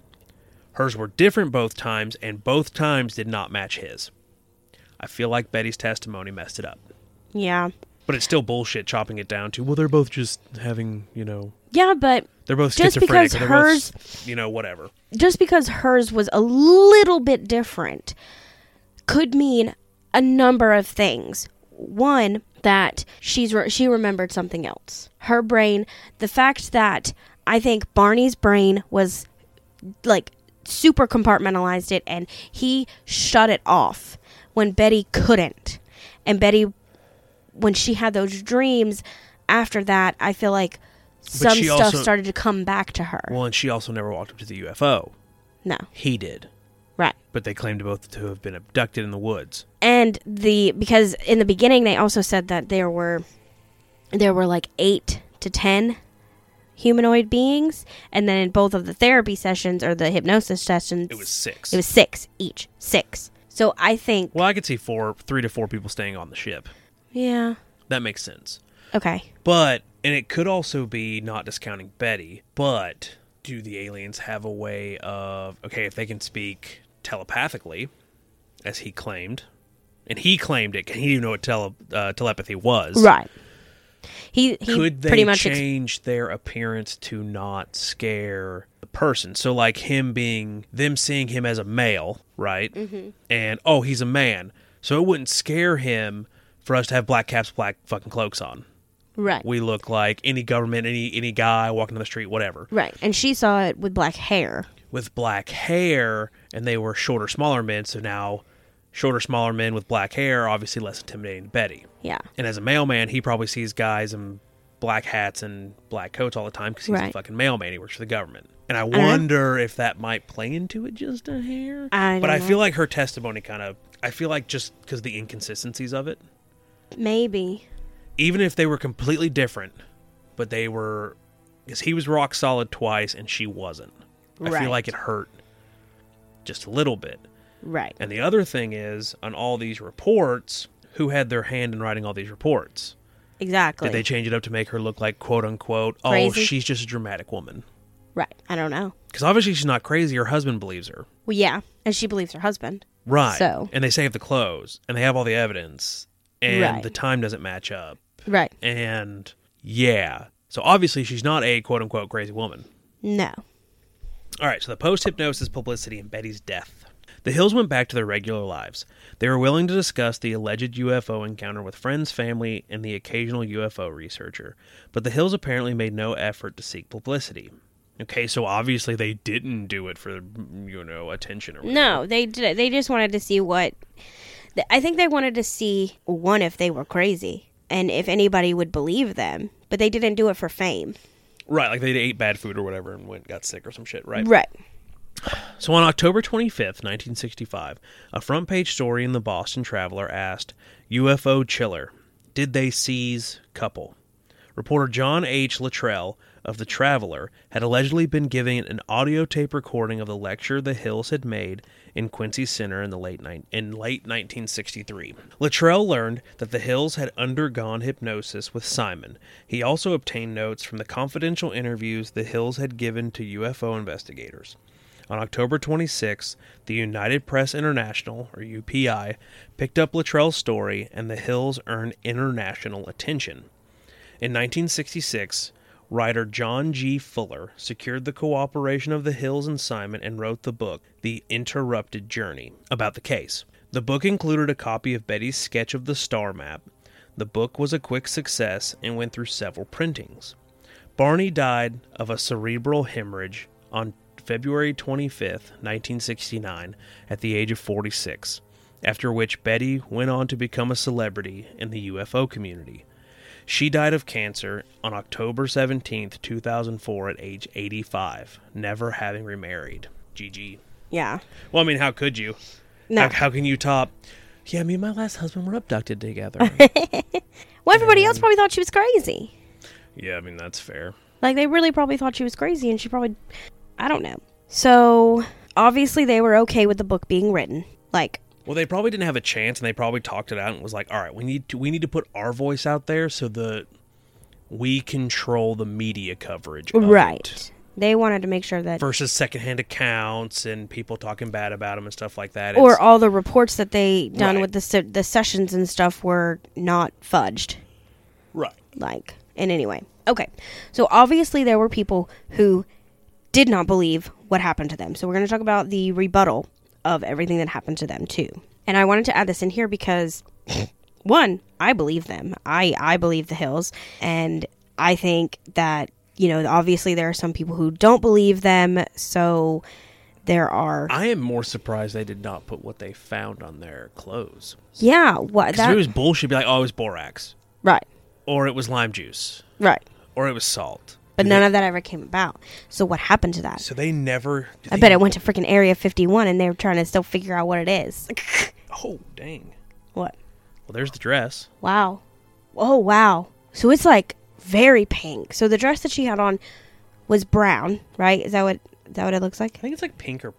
Hers were different both times, and both times did not match his. I feel like Betty's testimony messed it up. Yeah. But it's still bullshit chopping it down to, well, they're both just having, you know, Yeah, but they're both Just because hers- both, you know, whatever. just because hers was a little bit different could mean a number of things. One that she's re- she remembered something else. Her brain, the fact that I think Barney's brain was like super compartmentalized it and he shut it off when Betty couldn't. And Betty when she had those dreams after that, I feel like some stuff also- started to come back to her. Well, and she also never walked up to the UFO. no. He did. Right. But they claimed both to have been abducted in the woods. and the because in the beginning they also said that there were there were like 8 to 10 humanoid beings and then in both of the therapy sessions or the hypnosis sessions It was six. it was 6 each 6 so i think well, I could see four, three to four people staying on the ship. yeah That makes sense. okay But, and it could also be not discounting Betty, but do the aliens have a way of, okay, if they can speak telepathically, as he claimed, and he claimed it, can he didn't even know what tele, uh, telepathy was. right he, he could they pretty much ex- change their appearance to not scare the person? So, like him being them seeing him as a male, right? Mm-hmm. And oh, he's a man, so it wouldn't scare him for us to have black caps, black fucking cloaks on. right We look like any government, any any guy walking down the street, whatever. right and she saw it with black hair with black hair, and they were shorter, smaller men. So now, shorter, smaller men with black hair, obviously less intimidating to Betty. Yeah. And as a mailman, he probably sees guys in black hats and black coats all the time because he's a fucking mailman. He works for the government. And I wonder if that might play into it just a hair. I but I know. feel like her testimony kind of. I feel like just because the inconsistencies of it, Maybe. even if they were completely different, but they were. Because he was rock solid twice and she wasn't. I Right. feel like it hurt just a little bit. Right. And the other thing is, on all these reports, who had their hand in writing all these reports? Exactly. Did they change it up to make her look like quote unquote, oh, Crazy? she's just a dramatic woman? right. I don't know. Because obviously she's not crazy. Her husband believes her. Well, yeah. And she believes her husband. Right. So- And they save the clothes and they have all the evidence and Right. the time doesn't match up. Right. And yeah. So obviously she's not a quote unquote crazy woman. No. All right, so the post hypnosis publicity and Betty's death. The Hills went back to their regular lives. They were willing to discuss the alleged UFO encounter with friends, family, and the occasional UFO researcher, but the Hills apparently made no effort to seek publicity. Okay, so obviously they didn't do it for you know attention or whatever. No, they did. They just wanted to see what. I think they wanted to see one if they were crazy and if anybody would believe them, but they didn't do it for fame. Right, like they ate bad food or whatever and went got sick or some shit, right? Right. So on October 25th, 1965, a front page story in the Boston Traveler asked UFO Chiller, Did they seize couple? Reporter John H. Luttrell of the Traveler had allegedly been giving an audio tape recording of the lecture the Hills had made in Quincy Center in the late ni- in late 1963. Luttrell learned that the Hills had undergone hypnosis with Simon. He also obtained notes from the confidential interviews the Hills had given to UFO investigators. On October 26, the United Press International, or UPI, picked up Luttrell's story, and the Hills earned international attention. In 1966, writer John G. Fuller secured the cooperation of the Hills and Simon and wrote the book, The Interrupted Journey, about the case. The book included a copy of Betty's sketch of the star map. The book was a quick success and went through several printings. Barney died of a cerebral hemorrhage on February 25th, 1969, at the age of 46, after which Betty went on to become a celebrity in the UFO community. She died of cancer on October 17th, 2004, at age 85, never having remarried. GG. Yeah. Well, I mean, how could you? No. How, how can you top? Yeah, me and my last husband were abducted together. Well, everybody else probably thought she was crazy. yeah, I mean, that's fair. Like they really probably thought she was crazy, and she probably, I don't know. So obviously they were okay with the book being written. Like Well, they probably didn't have a chance, and they probably talked it out and was like, "All right, we need to we need to put our voice out there so that we control the media coverage, right. it." They wanted to make sure that, Versus secondhand accounts and people talking bad about them and stuff like that. or It's- all the reports that they done Right. with the se- the sessions and stuff were not fudged. right, like in any way. Okay. So obviously there were people who did not believe what happened to them. So we're going to talk about the rebuttal of everything that happened to them too. And I wanted to add this in here because one, I believe them. I I believe the Hills and I think that you know, obviously there are some people who don't believe them, so there are I am more surprised they did not put what they found on their clothes. yeah, what that it was bullshit, be like, "Oh, it was borax," right. or it was lime juice, Right. or it was salt. But none of that ever came about. So what happened to that? So they never. I bet it went to freaking Area 51 and they were trying to still figure out what it is. Oh, dang. what? Well, there's the dress. Wow. Oh, wow. So it's like very pink. So the dress that she had on was brown, right? Is that what is that what it looks like? I think it's like pink or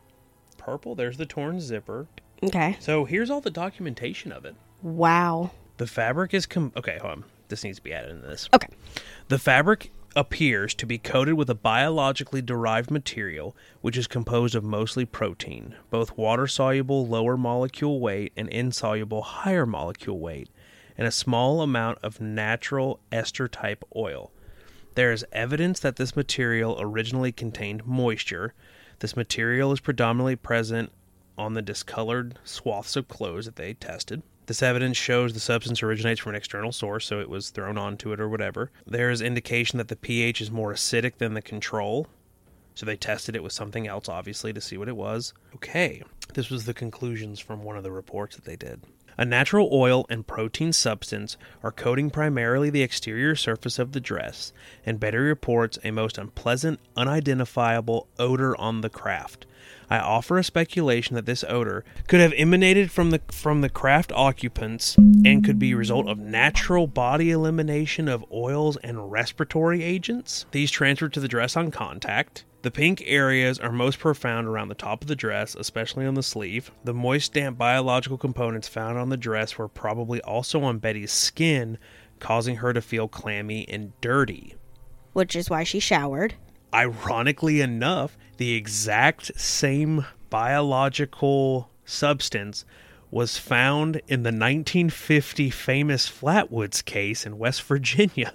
purple. There's the torn zipper. Okay. So here's all the documentation of it. Wow. The fabric is com- okay. Hold on. This needs to be added in this. Okay. The fabric appears to be coated with a biologically derived material which is composed of mostly protein, both water soluble lower molecule weight and insoluble higher molecule weight, and a small amount of natural ester type oil. There is evidence that this material originally contained moisture. This material is predominantly present on the discolored swaths of clothes that they tested. This evidence shows the substance originates from an external source, so it was thrown onto it or whatever. There is indication that the pH is more acidic than the control. So they tested it with something else, obviously, to see what it was. Okay, this was the conclusions from one of the reports that they did. A natural oil and protein substance are coating primarily the exterior surface of the dress, and Betty reports a most unpleasant, unidentifiable odor on the craft. I offer a speculation that this odor could have emanated from the from the craft occupants and could be a result of natural body elimination of oils and respiratory agents. These transferred to the dress on contact. The pink areas are most profound around the top of the dress, especially on the sleeve. The moist, damp biological components found on the dress were probably also on Betty's skin, causing her to feel clammy and dirty. Which is why she showered. Ironically enough, the exact same biological substance was found in the 1950 famous Flatwoods case in West Virginia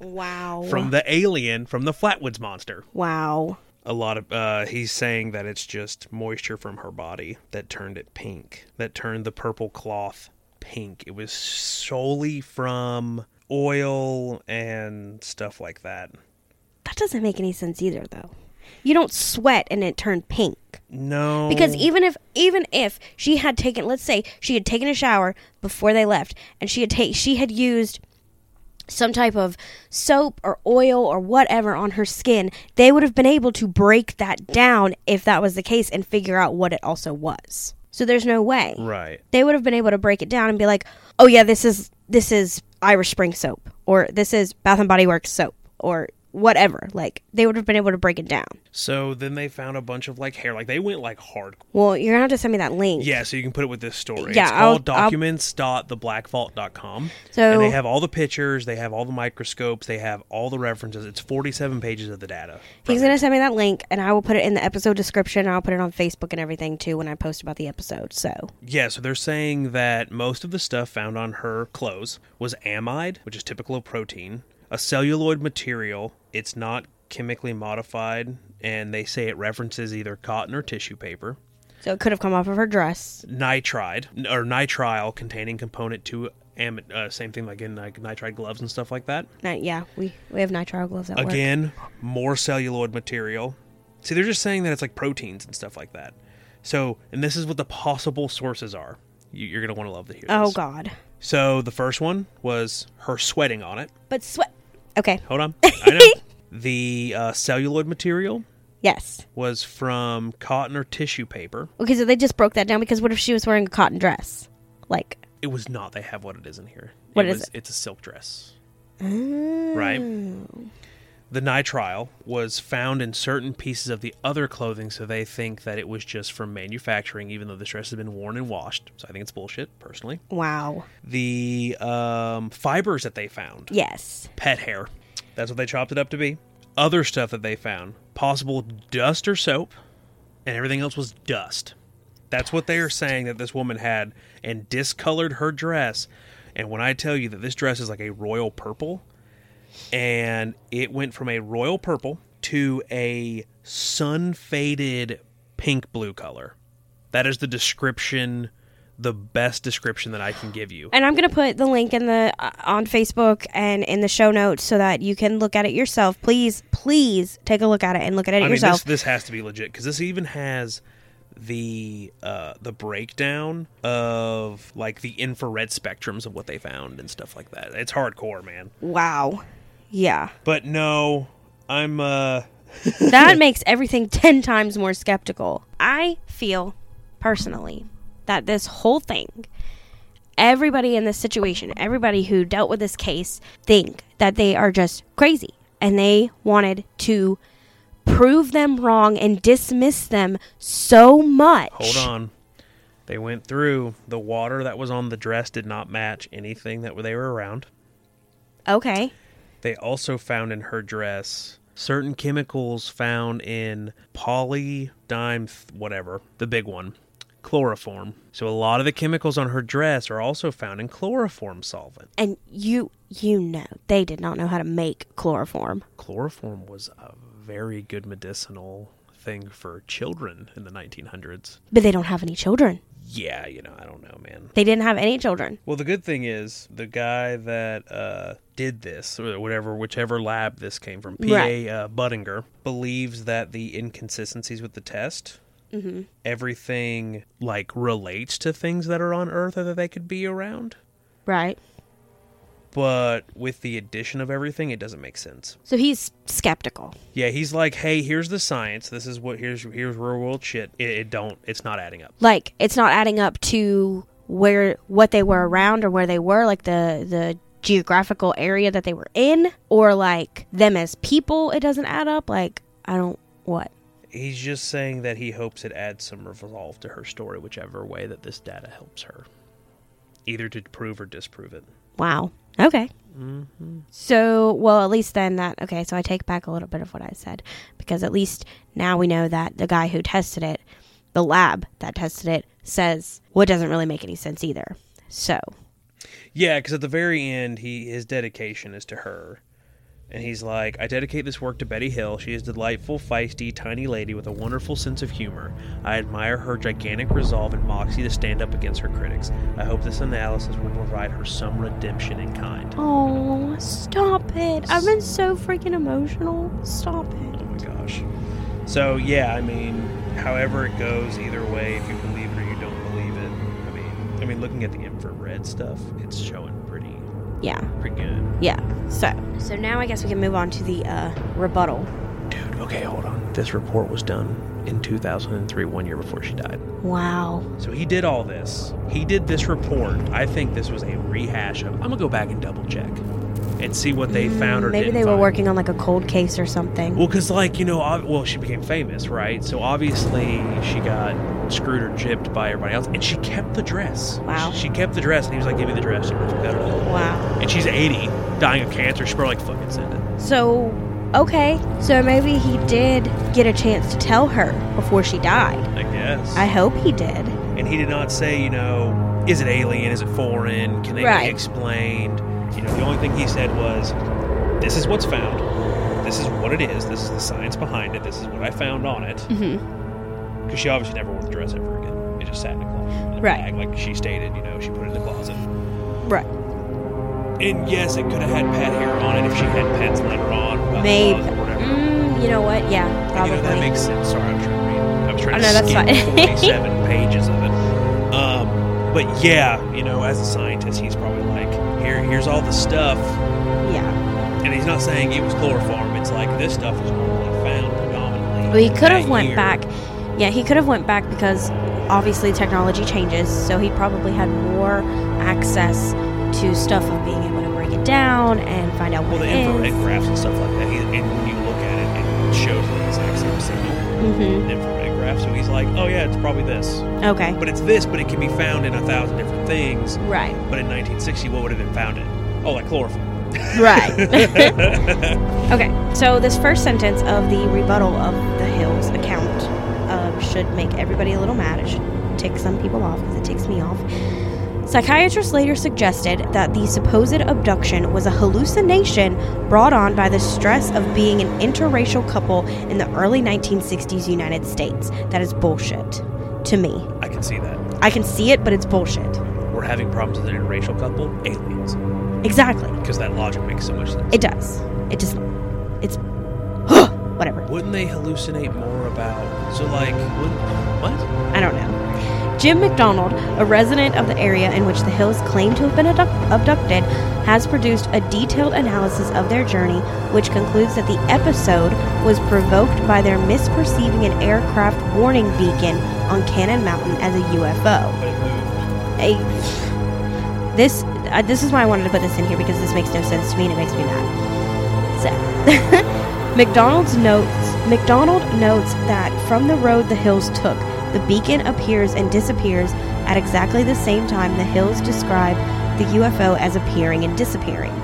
Wow. from the alien from the Flatwoods monster. wow. a lot of uh, he's saying that it's just moisture from her body that turned it pink that turned the purple cloth pink it was solely from oil and stuff like that That doesn't make any sense either, though. You don't sweat and it turned pink. no Because even if even if she had taken let's say she had taken a shower before they left and she had ta- she had used some type of soap or oil or whatever on her skin, they would have been able to break that down if that was the case and figure out what it also was. So there's no way. right They would have been able to break it down and be like, "Oh yeah, this is this is Irish Spring soap or this is Bath and Body Works soap or whatever." Like they would have been able to break it down. so then they found a bunch of like hair like they went like hard Well, you're going to have to send me that link. yeah so you can put it with this story Yeah, it's I'll- called I'll- documents.theblackvault.com So and they have all the pictures they have all the microscopes they have all the references it's 47 pages of the data He's gonna send me that link, and I will put it in the episode description. And I'll put it on Facebook and everything too when I post about the episode. So Yeah, so they're saying that most of the stuff found on her clothes was amide, which is typical of protein, a celluloid material. It's not chemically modified, and they say it references either cotton or tissue paper. so it could have come off of her dress. Nitride or nitrile containing component to am- uh, same thing like in like nitride gloves and stuff like that. Ni- yeah, we we have nitrile gloves at work. Again, more celluloid material. See, they're just saying that it's like proteins and stuff like that. So, and this is what the possible sources are. You, you're gonna want to love to hear. Oh this. God, So the first one was her sweating on it. but sweat. Okay. Hold on, I know. The uh, celluloid material Yes. was from cotton or tissue paper. Okay, so they just broke that down because what if she was wearing a cotton dress? Like, It was not. They have what it is in here. What it is was, it? It's a silk dress. Right. The nitrile was found in certain pieces of the other clothing, so they think that it was just from manufacturing, even though this dress has been worn and washed. So I think it's bullshit, personally. wow. The um, fibers that they found, Yes. pet hair. That's what they chopped it up to be. Other stuff that they found, possible dust or soap, and everything else was dust. That's what they are saying that this woman had and discolored her dress. And when I tell you that this dress is like a royal purple, and it went from a royal purple to a sun faded pink blue color. That is the description, the best description that I can give you. And I'm gonna put the link in the uh, on Facebook and in the show notes so that you can look at it yourself. Please, please take a look at it and look at it I mean, yourself. this this has to be legit because this even has the uh, the breakdown of like the infrared spectrums of what they found and stuff like that. It's hardcore, man. wow. Yeah. But no, I'm uh that makes everything 10 times more skeptical. I feel personally that this whole thing, everybody in this situation, everybody who dealt with this case, think that they are just crazy and they wanted to prove them wrong and dismiss them so much. hold on. They went through the water that was on the dress did not match anything that they were around. Okay. They also found in her dress certain chemicals found in polydime, th- whatever, the big one, chloroform. So a lot of the chemicals on her dress are also found in chloroform solvent. And you you know they did not know how to make chloroform. Chloroform was a very good medicinal thing for children in the 1900s. But they don't have any children. Yeah, you know, I don't know, man. They didn't have any children. Well, the good thing is the guy that uh, did this, or whatever, whichever lab this came from, P.A. Right. Uh, Budinger, believes that the inconsistencies with the test, Mm-hmm. everything like relates to things that are on Earth or that they could be around. Right. But with the addition of everything, it doesn't make sense. So he's skeptical. Yeah, he's like, "Hey, here's the science. This is what here's here's real world shit. It, it don't. It's not adding up." Like it's not adding up to where what they were around or where they were, like the the geographical area that they were in, or like them as people. It doesn't add up. Like I don't what. He's just saying that he hopes it adds some resolve to her story, whichever way that this data helps her, either to prove or disprove it. Wow. Okay. Mm-hmm. So, well, at least then that, okay, so I take back a little bit of what I said because at least now we know that the guy who tested it, the lab that tested it, says, well, it doesn't really make any sense either. So, Yeah, because at the very end, he his dedication is to her, and he's like, "I dedicate this work to Betty Hill. She is a delightful, feisty, tiny lady with a wonderful sense of humor. I admire her gigantic resolve and moxie to stand up against her critics. I hope this analysis will provide her some redemption in kind." oh, stop it. I've been so freaking emotional. Stop it. Oh my gosh. So yeah, I mean, however it goes, either way, if you believe it or you don't believe it, I mean, I mean, looking at the infrared stuff, it's showing Yeah. pretty good. Yeah. So, so now I guess we can move on to the uh, rebuttal. Dude, okay, hold on. This report was done in 2003, one year before she died. Wow. So he did all this. He did this report. I think this was a rehash of. I'm gonna go back and double check and see what they found or Maybe they were find. working on like a cold case or something. Well, because like you know, ob- well, she became famous, right? So obviously she got screwed or gypped by everybody else, and she kept the dress. Wow. She, she kept the dress, and he was like, "Give me the dress." It all. Wow. And she's 80, dying of cancer. She's probably like, "Fucking send it." So, okay. So maybe he did get a chance to tell her before she died. I guess. I hope he did. and he did not say, you know, is it alien? Is it foreign? Can they Right. be explained? You know, the only thing he said was, "This is what's found. This is what it is. This is the science behind it. This is what I found on it." hmm Because she obviously never wore the dress ever again. It just sat in a closet, in a Right. bag, like she stated. You know, she put it in the closet. Right. And yes, it could have had pet hair on it if she had pets later on. Maybe. closet or whatever. Mm, you know what? Yeah, probably. You know, that makes sense. Sorry, I'm trying to read. I was trying Oh, to no, that's skim fine. 47 pages of it. Um, but yeah, you know, as a scientist, he's probably here, here's all the stuff. yeah. And he's not saying it was chloroform. It's like this stuff is normally found predominantly. Well, he could have went year. back. Yeah, he could have went back because obviously technology changes, so he probably had more access to stuff of being able to break it down and find out Well, what the it infrared graphs and stuff like that. He, and when you look at it, it shows the exact same signal. Mhm. Infrared graph. So he's like, oh yeah, it's probably this. Okay. But it's this, but it can be found in a thousand different things. Right. But in 1960, what would have been found in? Oh, like chloroform. Right. okay. So this first sentence of the rebuttal of the Hills account uh, should make everybody a little mad. It should tick some people off because it ticks me off. Psychiatrists later suggested that the supposed abduction was a hallucination brought on by the stress of being an interracial couple in the early 1960s United States. That is bullshit to me. I can see that. I can see it, but it's bullshit. We're having problems with an interracial couple, aliens. Exactly. Because that logic makes so much sense. It does. It just. It's. whatever. Wouldn't they hallucinate more about? So, like, would, what? I don't know. Jim McDonald, a resident of the area in which the Hills claim to have been abduct- abducted, has produced a detailed analysis of their journey, which concludes that the episode was provoked by their misperceiving an aircraft warning beacon on Cannon Mountain as a UFO. A, this uh, this is why I wanted to put this in here because this makes no sense to me and it makes me mad. So, McDonald's notes McDonald notes that from the road the hills took, the beacon appears and disappears at exactly the same time the hills describe the UFO as appearing and disappearing.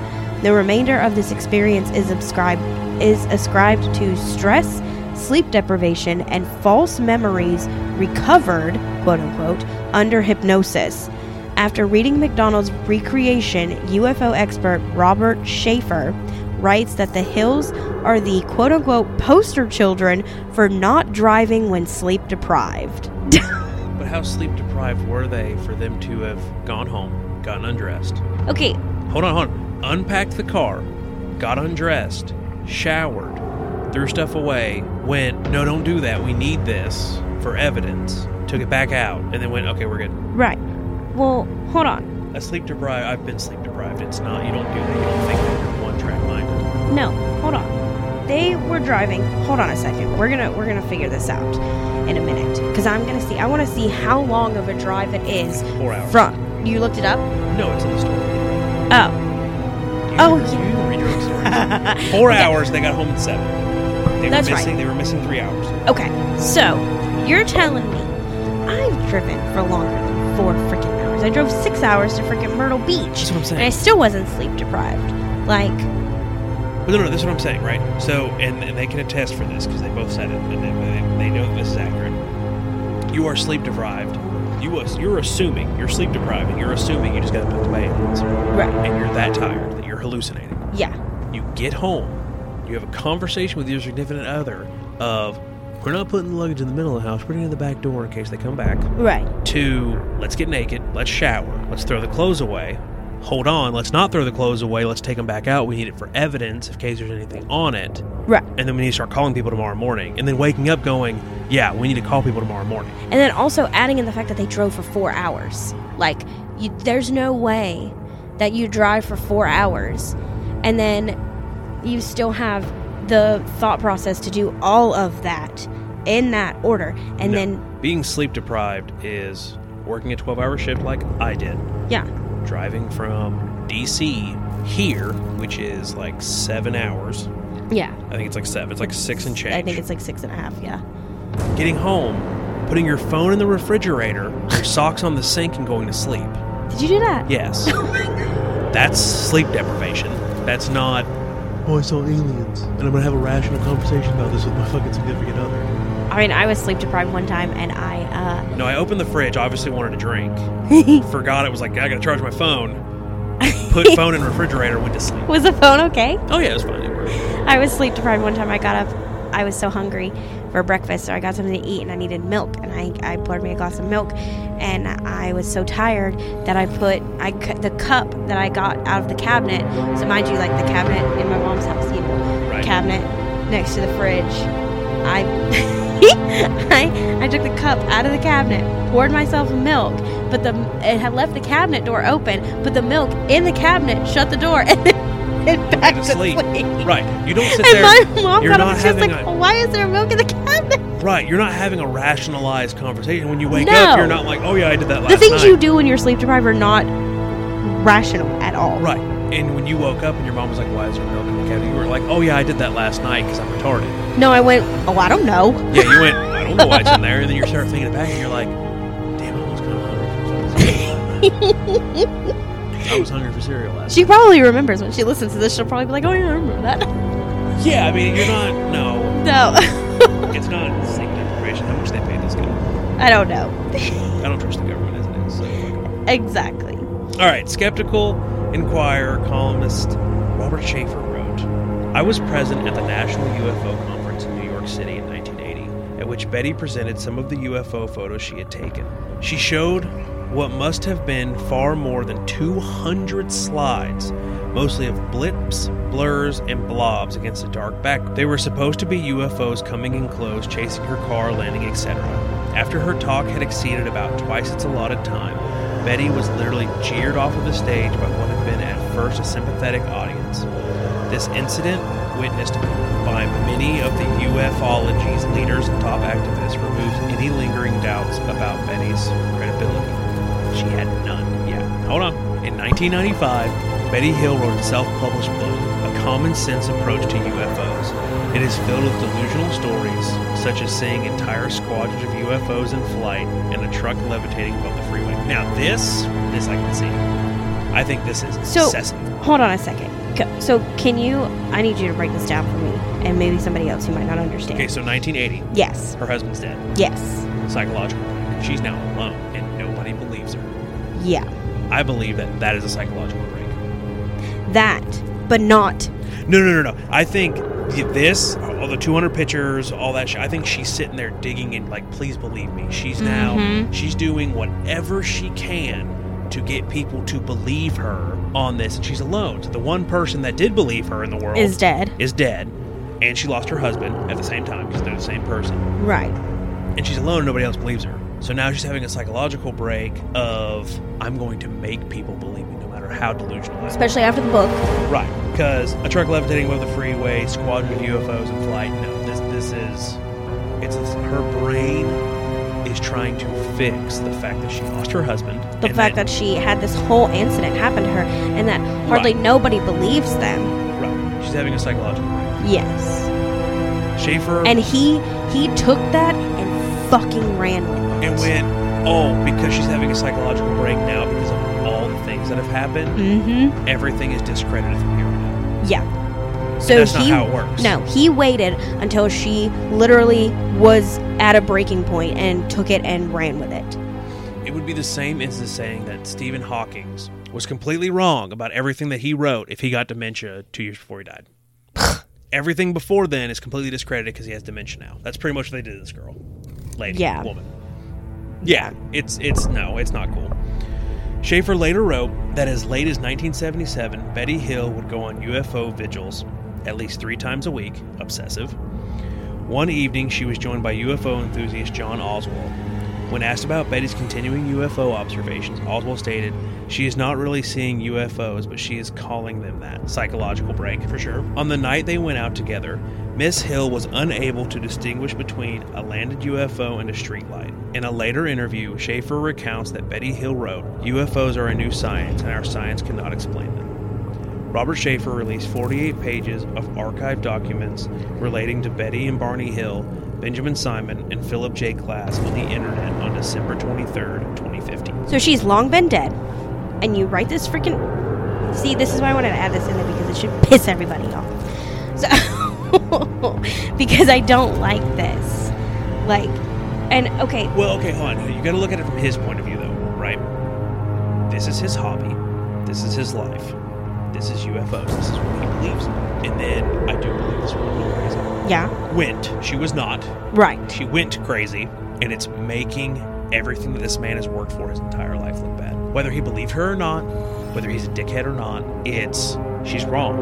The remainder of this experience is ascribed is ascribed to stress, sleep deprivation, and false memories recovered, quote unquote, under hypnosis. After reading McDonald's recreation, UFO expert Robert Sheaffer writes that the hills are the quote unquote poster children for not driving when sleep deprived. But how sleep deprived were they for them to have gone home, gotten undressed? Okay, Hold on, hold on. Unpacked the car, got undressed, showered, threw stuff away, went, no, don't do that. We need this for evidence. Took it back out, and then went, okay, we're good. right. Well, hold on. A sleep deprived, I've been sleep deprived. It's not, you don't do that. You don't think that you're one track minded. No, hold on. They were driving. Hold on a second. We're gonna we're gonna figure this out in a minute because I'm gonna see. I want to see how long of a drive it is Four hours. from. You looked it up? No, it's in the story. Oh, You Oh, even- yeah. read your own stories. Four hours, they got home at seven. They That's were right. missing, They were missing three hours. okay. So you're telling me I've driven for longer than four freaking hours. I drove six hours to freaking Myrtle Beach, That's what I'm saying. and I still wasn't sleep deprived. Like, But no, no, this is what I'm saying, right? So, and, and they can attest for this because they both said it, and they, they, they know that this is accurate. You are sleep deprived. You was you're assuming you're sleep deprived, and you're assuming you just got to put the aliens, right? and you're that tired that you're hallucinating. Yeah, You get home, you have a conversation with your significant other of we're not putting the luggage in the middle of the house, We're putting it in the back door in case they come back. right. To let's get naked, let's shower, let's throw the clothes away. Hold on, let's not throw the clothes away. Let's take them back out. We need it for evidence in case there's anything on it. Right. and then we need to start calling people tomorrow morning and then waking up going yeah we need to call people tomorrow morning And then also adding in the fact that they drove for four hours. Like, you, there's no way that you drive for four hours and then you still have the thought process to do all of that in that order. And No. then, being sleep deprived is working a 12 hour shift like i did yeah, driving from dc here which is like seven hours. Yeah. i think it's like seven it's like six and change I think it's like six and a half, yeah. getting home putting your phone in the refrigerator your socks on the sink and going to sleep. Did you do that? yes. Oh That's sleep deprivation. That's not oh i saw aliens and i'm gonna have a rational conversation about this with my fucking significant other I mean, I was sleep deprived one time and I, No, I opened the fridge. Obviously, wanted a drink. uh, Forgot it was like I gotta charge my phone. Put phone in refrigerator. Went to sleep. was the phone okay? Oh yeah, it was fine. It worked. I was sleep deprived one time. I got up. I was so hungry for breakfast, so I got something to eat, and I needed milk. And I, I poured me a glass of milk, and I was so tired that I put I the cup that I got out of the cabinet. So mind you, like the cabinet in my mom's house, you know, Right. cabinet next to the fridge. I. I, I took the cup out of the cabinet, poured myself milk, but the it had left the cabinet door open, put the milk in the cabinet shut the door and then and back to sleep. sleep. Right. You don't sit And there. my mom you're not and was like, a- why is there milk in the cabinet? Right. You're not having a rationalized conversation when you wake No. up. You're not like, oh yeah, I did that last night. The things night. you do when you're sleep deprived are not rational at all. Right. And when you woke up and your mom was like, why is there milk in the cabinet? You were like, oh yeah, I did that last night because I'm retarded. No, I went, oh, I don't know. Yeah, you went. I don't know why it's in there. And then you start thinking it back, and you're like, damn, I was kind of hungry. For cereal. I was hungry for cereal last. She probably remembers when she listens to this. She'll probably be like, oh, yeah, I remember that. Yeah, I mean, you're not. No, No, it's not sleep deprivation. How much they paid this guy? I don't know. I don't trust the government as it is. So. Exactly. All right, skeptical Inquirer columnist Robert Sheaffer wrote, "I was present at the National UFO Conference in New York City in 1980, at which Betty presented some of the UFO photos she had taken. She showed what must have been far more than 200 slides." Mostly of blips, blurs, and blobs against a dark background. They were supposed to be UFOs coming in close, chasing her car, landing, etc. After her talk had exceeded about twice its allotted time, Betty was literally jeered off of the stage by been at first a sympathetic audience. This incident, witnessed by many of the ufology's leaders and top activists, removes any lingering doubts about Betty's credibility. She had none. Yeah. Hold on. In 1995, Betty Hill wrote a self-published book, A Common Sense Approach to UFOs. It is filled with delusional stories, such as seeing entire squadrons of UFOs in flight and a truck levitating above the freeway. Now, this, this I can see. I think this is So- excessive. Hold on a second. So, can you? I need you to break this down for me, and maybe somebody else who might not understand. Okay, so 1980, Yes. her husband's dead. Yes. Psychological break. She's now alone, and nobody believes her. Yeah. I believe that that is a psychological break. That, but not. No, no, no, no. I think this, all the 200 pictures, all that shit. I think she's sitting there digging and like, please believe me. She's now Mhm. she's doing whatever she can to get people to believe her on this, and she's alone. So the one person that did believe her in the world Is dead. is dead, and she lost her husband at the same time because they're the same person. Right. And she's alone, and nobody else believes her. So now she's having a psychological break of I'm going to make people believe me no matter how delusional I am. Especially after the book. Right, because a truck levitating above the freeway, squadron of UFOs in flight. No, this this is it's, it's her brain is trying to fix the fact that she lost her husband. The and fact then- that she had this whole incident happen to her and that hardly Right. nobody believes them. right, she's having a psychological break. Yes. Sheaffer And he he took that and fucking ran with it. and went, oh, because she's having a psychological break now because of all the things that have happened. Mm-hmm. Everything is discredited from here on out. Yeah. So that's not how it works. no, he waited until she literally was at a breaking point and took it and ran with it. Would be the same as the saying that Stephen Hawking was completely wrong about everything that he wrote if he got dementia two years before he died. everything before then is completely discredited because he has dementia now. That's pretty much what they did to this girl, lady, Yeah. woman. Yeah, it's it's no, it's not cool. Sheaffer later wrote that as late as 1977, Betty Hill would go on UFO vigils at least three times a week, obsessive. One evening, she was joined by UFO enthusiast John Oswald. When asked about Betty's continuing UFO observations, Oswald stated, She is not really seeing UFOs, but she is calling them that. Psychological break, for sure. On the night they went out together, Miss Hill was unable to distinguish between a landed UFO and a streetlight. In a later interview, Sheaffer recounts that Betty Hill wrote, UFOs are a new science, and our science cannot explain them. Robert Sheaffer released 48 pages of archived documents relating to Betty and Barney Hill, Benjamin Simon, and Philip J. Klass on the internet on December 23rd, 2015. So she's long been dead. And you write this freaking See, this is why I wanted to add this in there because it should piss everybody off. So because I don't like this. Like and okay, Well, okay, hold on. You got to look at it from his point of view, though, right? This is his hobby. This is his life. This is UFOs. This is what he believes in. And then I do believe this crazy. Yeah, Went. She was not. right. She went crazy, and it's making everything that this man has worked for his entire life look bad. Whether he believed her or not, whether he's a dickhead or not, it's she's wrong.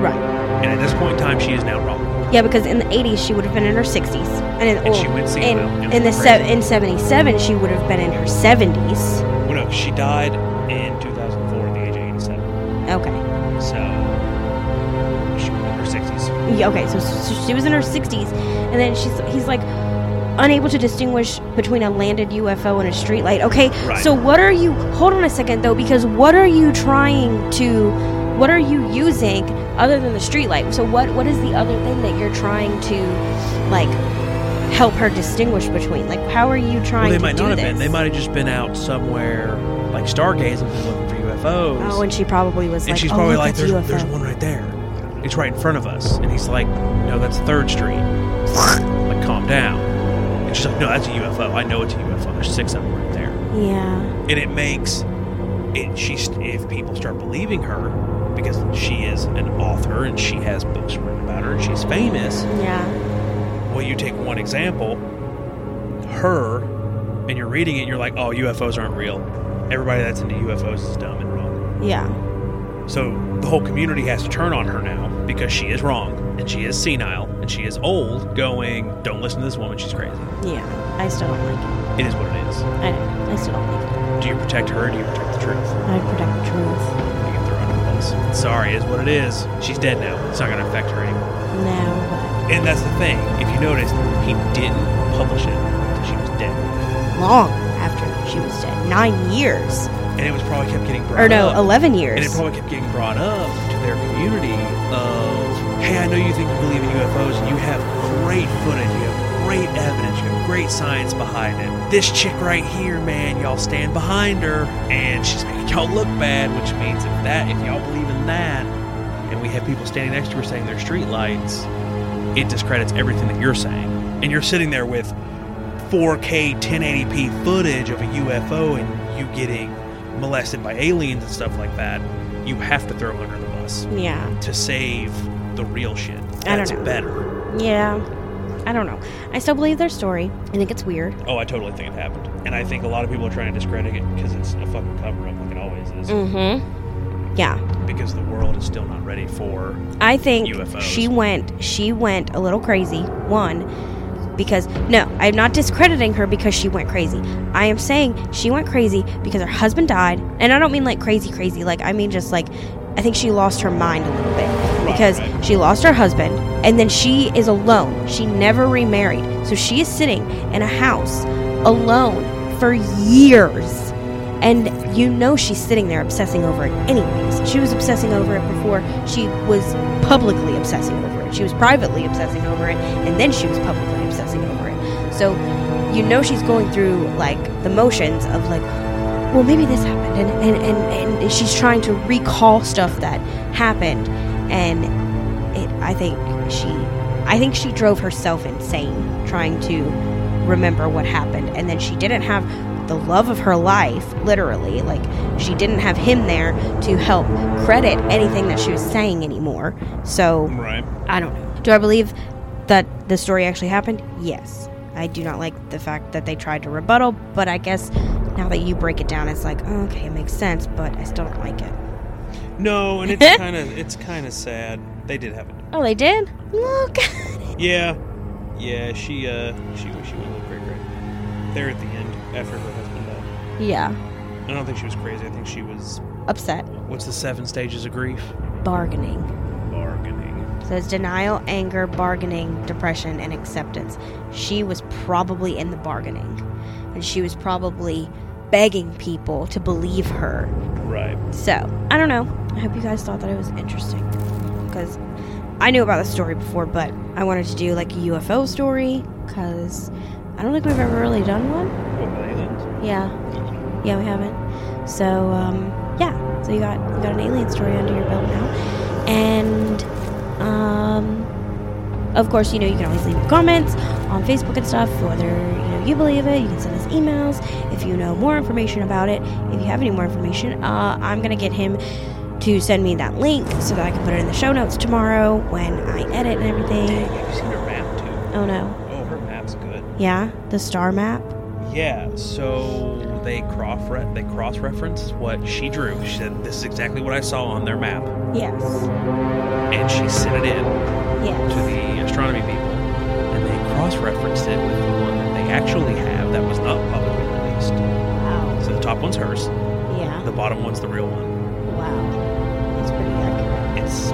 Right. And at this point in time, she is now wrong. Yeah, because in the 80s she would have been in her 60s. And in, And she went and in the se- in 77 she would have been in her 70s. Well, no, she died in 2004 at the age of 87. Okay. Yeah, okay, so, so she was in her 60s, and then she's he's like unable to distinguish between a landed UFO and a streetlight. Okay, Right. so what are you? Hold on a second though, because what are you trying to? What are you using other than the streetlight? So what what is the other thing that you're trying to like help her distinguish between? Like, how are you trying? Well, they might not have this? been. They might have just been out somewhere, like stargazing looking for UFOs. Oh, and she probably was and like, she's oh, probably look, like, there's, UFO. there's one right there. It's right in front of us. And he's like, no, that's 3rd Street. like, calm down. And she's like, no, that's a UFO. I know it's a UFO. There's six of them right there. Yeah, And it makes it, she's, if people start believing her, because she is an author and she has books written about her and she's famous, yeah, well, you take one example, her, and you're reading it and you're like, oh, UFOs aren't real. Everybody that's into UFOs is dumb and wrong. yeah, So the whole community has to turn on her now because she is wrong and she is senile and she is old, going, don't listen to this woman, she's crazy. yeah. I still don't like it. It is what it is. I know. I still don't like it. Do you protect her or do you protect the truth? I protect the truth. You can throw the bus. Sorry, it is what it is. She's dead now. It's not going to affect her anymore. No, but And that's the thing. If you notice, he didn't publish it until she was dead. long after she was dead. Nine years. And it was probably kept getting brought up. Or no, up. 11 And it probably kept getting brought up community of, hey, I know you think you believe in UFOs and you have great footage, you have great evidence, you have great science behind it. This chick right here, man, y'all stand behind her and she's making y'all look bad, which means if that, if y'all believe in that, and we have people standing next to her saying they're street lights, it discredits everything that you're saying. And you're sitting there with 4K 1080p footage of a UFO and you getting molested by aliens and stuff like that, you have to throw under the bus yeah. to save the real shit. I don't know. better. Yeah. I don't know. I still believe their story. I think it's weird. Oh, I totally think it happened, and I think a lot of people are trying to discredit it because it's a fucking cover up, like it always is. Mm-hmm. Yeah. Because the world is still not ready for. I think UFOs. she went she went a little crazy. One because no, I'm not discrediting her because she went crazy. I am saying she went crazy because her husband died. And I don't mean like crazy crazy, like I mean just like I think she lost her mind a little bit because she lost her husband and then she is alone. She never remarried. So she is sitting in a house alone for years. And you know she's sitting there obsessing over it anyways. She was obsessing over it before she was publicly obsessing over it. She was privately obsessing over it, and then she was publicly obsessing over it. So you know she's going through like the motions of like, well, maybe this happened, and and, and, and she's trying to recall stuff that happened, and it. I think she, I think she drove herself insane trying to remember what happened, and then she didn't have the love of her life, literally. Like, she didn't have him there to help credit anything that she was saying anymore. So, Right. I don't know. Do I believe that the story actually happened? Yes. I do not like the fact that they tried to rebuttal, but I guess now that you break it down, it's like, oh, okay, it makes sense, but I still don't like it. No, and it's kind of it's kind of sad. They did have it. Oh, they did? Look. Yeah, yeah. She uh she she went a little cray cray there at the end after her husband died. yeah. I don't think she was crazy. I think she was. Upset. What's the seven stages of grief? Bargaining. Bargaining. says denial, anger, bargaining, depression, and acceptance. She was probably in the bargaining. And she was probably begging people to believe her. Right. So, I don't know. I hope you guys thought that it was interesting. Because I knew about the story before, but I wanted to do like a UFO story. Because I don't think we've ever really done one. What? Yeah. Yeah, we haven't. So, um, yeah. So you got you got an alien story under your belt now, and um, of course, you know you can always leave comments on Facebook and stuff. Whether you know you believe it, you can send us emails if you know more information about it. If you have any more information, uh, I'm gonna get him to send me that link so that I can put it in the show notes tomorrow when I edit and everything. Dang, have you seen her map too? Oh no, Oh, her map's good. yeah, the star map. Yeah, so they cross re- they cross reference what she drew. She said this is exactly what I saw on their map, Yes, and she sent it in Yes. to the astronomy people, and they cross referenced it with the one that they actually have that was not publicly released. Wow. So the top one's hers, Yeah. the bottom one's the real one. Wow. That's pretty accurate. It's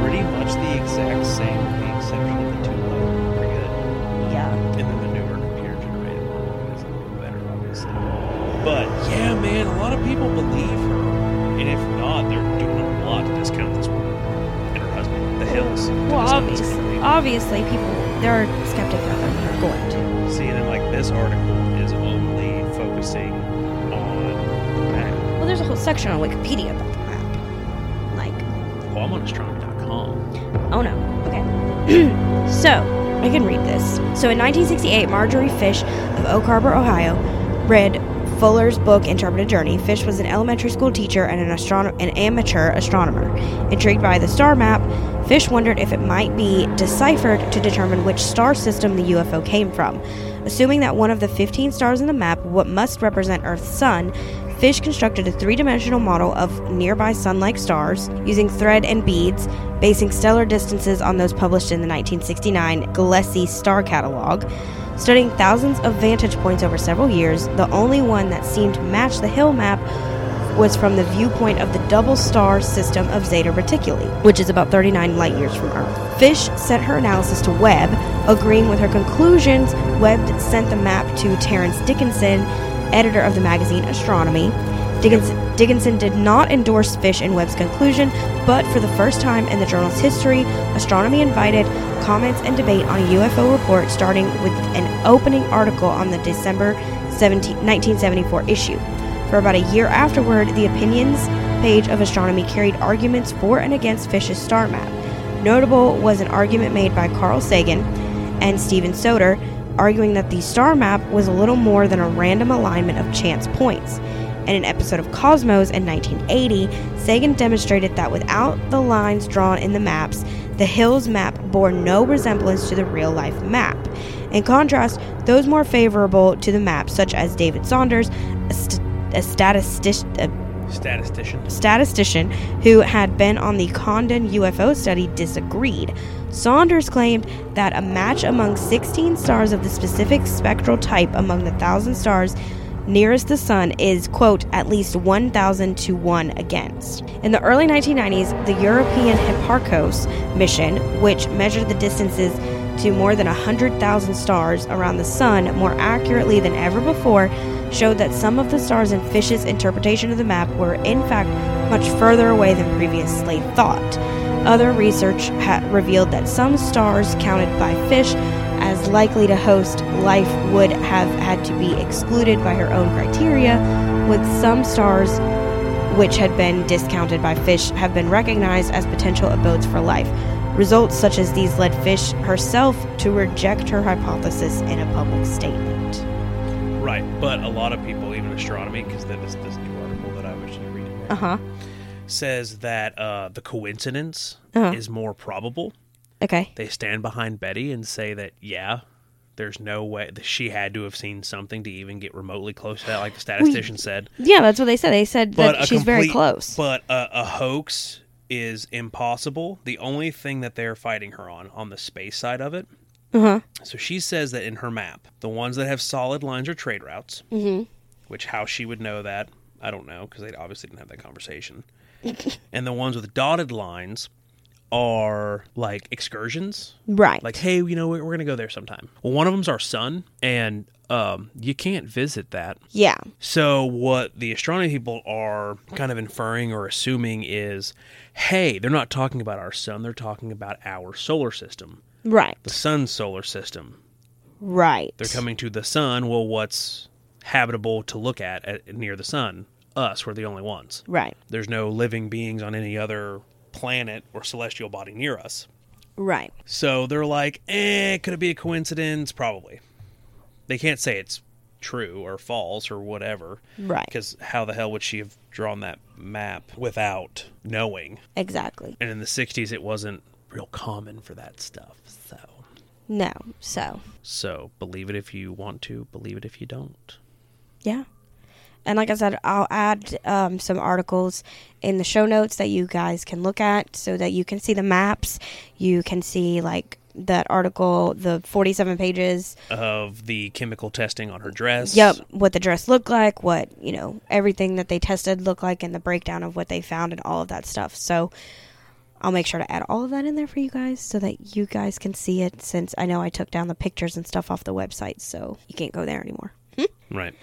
pretty much the exact same, with the exception of the two look pretty good. Yeah. And then the newer computer generated one is a little better, obviously. But yeah, man, a lot of people believe her. And if not, they're doing a lot to discount this woman and her husband, the Hills. Well, obviously, obviously, people there are skeptics out there that are going to. See, and then like this article is only focusing on the map. Well, there's a whole section on Wikipedia about the map. Like, Well, I'm on astronomy.com. oh no. Okay. so I can read this. So in 1968, Marjorie Fish of Oak Harbor, Ohio, read Fuller's book Interrupted Journey. Fish was an elementary school teacher and an, astrono- an amateur astronomer. Intrigued by the star map, Fish wondered if it might be deciphered to determine which star system the UFO came from. Assuming that one of the 15 stars in the map what must represent Earth's sun, Fish constructed a three dimensional model of nearby sun like stars using thread and beads, basing stellar distances on those published in the 1969 Gliese Star Catalog. Studying thousands of vantage points over several years, the only one that seemed to match the hill map was from the viewpoint of the double star system of Zeta Reticuli, which is about 39 light years from Earth. Fish sent her analysis to Webb, agreeing with her conclusions. Webb sent the map to Terence Dickinson, editor of the magazine Astronomy. Dickinson, Dickinson did not endorse Fish and Webb's conclusion, but for the first time in the journal's history, Astronomy invited comments and debate on a UFO report, starting with an opening article on the December 17, 1974 issue. For about a year afterward, the opinions page of Astronomy carried arguments for and against Fish's star map. Notable was an argument made by Carl Sagan and Steven Soter, arguing that the star map was a little more than a random alignment of chance points. In an episode of Cosmos in 1980, Sagan demonstrated that without the lines drawn in the maps, the Hills map bore no resemblance to the real life map. In contrast, those more favorable to the map, such as David Saunders, st- a statistic, a Statistician. statistician who had been on the Condon UFO study disagreed. Saunders claimed that a match among 16 stars of the specific spectral type among the thousand stars nearest the sun is, quote, at least 1,000 to 1 against. In the early 1990s, the European Hipparcos mission, which measured the distances to more than 100,000 stars around the sun more accurately than ever before, showed that some of the stars in Fish's interpretation of the map were, in fact, much further away than previously thought. Other research revealed that some stars counted by Fish as likely to host life would have had to be excluded by her own criteria, with some stars which had been discounted by Fish have been recognized as potential abodes for life. Results such as these led Fish herself to reject her hypothesis in a public statement. Right, but a lot of people, even astronomy, because this this new article that I was just reading Uh huh. says that uh, the coincidence Uh-huh. is more probable. Okay. They stand behind Betty and say that yeah, there's no way that she had to have seen something to even get remotely close to that, like the statistician said. Yeah, that's what they said. They said But that she's very close. But a, a hoax is impossible. The only thing that they're fighting her on, on the space side of it. Uh huh. So she says that in her map, the ones that have solid lines are trade routes. Mhm. Which how she would know that, I don't know, because they obviously didn't have that conversation. and the ones with dotted lines are like excursions. Right. Like, hey, you know, we're, we're going to go there sometime. Well, one of them's our sun, and um, you can't visit that yeah. so what the astronomy people are kind of inferring or assuming is, hey, they're not talking about our sun, they're talking about our solar system, Right. the sun's solar system. Right. They're coming to the sun. Well, what's habitable to look at, at near the sun? Us, we're the only ones. Right. There's no living beings on any other planet or celestial body near us. Right. So they're like, eh, could it be a coincidence? Probably. They can't say it's true or false or whatever. Right. Because how the hell would she have drawn that map without knowing? Exactly. And in the 60s, it wasn't real common for that stuff. So, No. So, so believe it if you want to, believe it if you don't. yeah. And like I said, I'll add um, some articles in the show notes that you guys can look at so that you can see the maps. You can see, like, that article, the 47 pages. Of the chemical testing on her dress. Yep. What the dress looked like, what, you know, everything that they tested looked like, and the breakdown of what they found and all of that stuff. So, I'll make sure to add all of that in there for you guys so that you guys can see it since I know I took down the pictures and stuff off the website, so you can't go there anymore. Hmm? Right.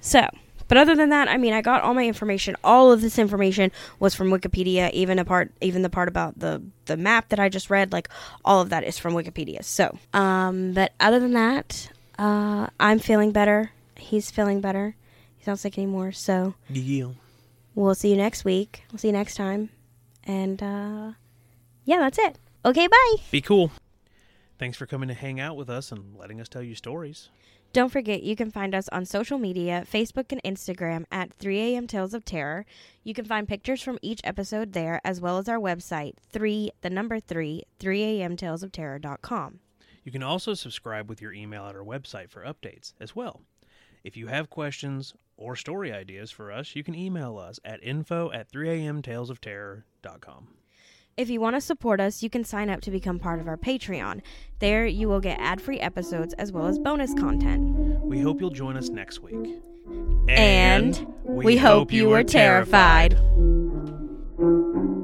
So, but other than that, I mean, I got all my information. All of this information was from Wikipedia, even a part, even the part about the the map that I just read. Like all of that is from Wikipedia. So, um, but other than that, uh, I'm feeling better. He's feeling better. He's not sick anymore. So Yeah. we'll see you next week. We'll see you next time. And uh, yeah, that's it. Okay, bye. Be cool. Thanks for coming to hang out with us and letting us tell you stories. Don't forget, you can find us on social media, Facebook and Instagram at 3am Tales of Terror. You can find pictures from each episode there, as well as our website, 3, the number 3, 3amtalesofterror.com. You can also subscribe with your email at our website for updates as well. If you have questions or story ideas for us, you can email us at info at 3amtalesofterror.com. If you want to support us, you can sign up to become part of our Patreon. There, you will get ad free episodes as well as bonus content. We hope you'll join us next week. And, and we, we, hope, hope you were terrified. terrified.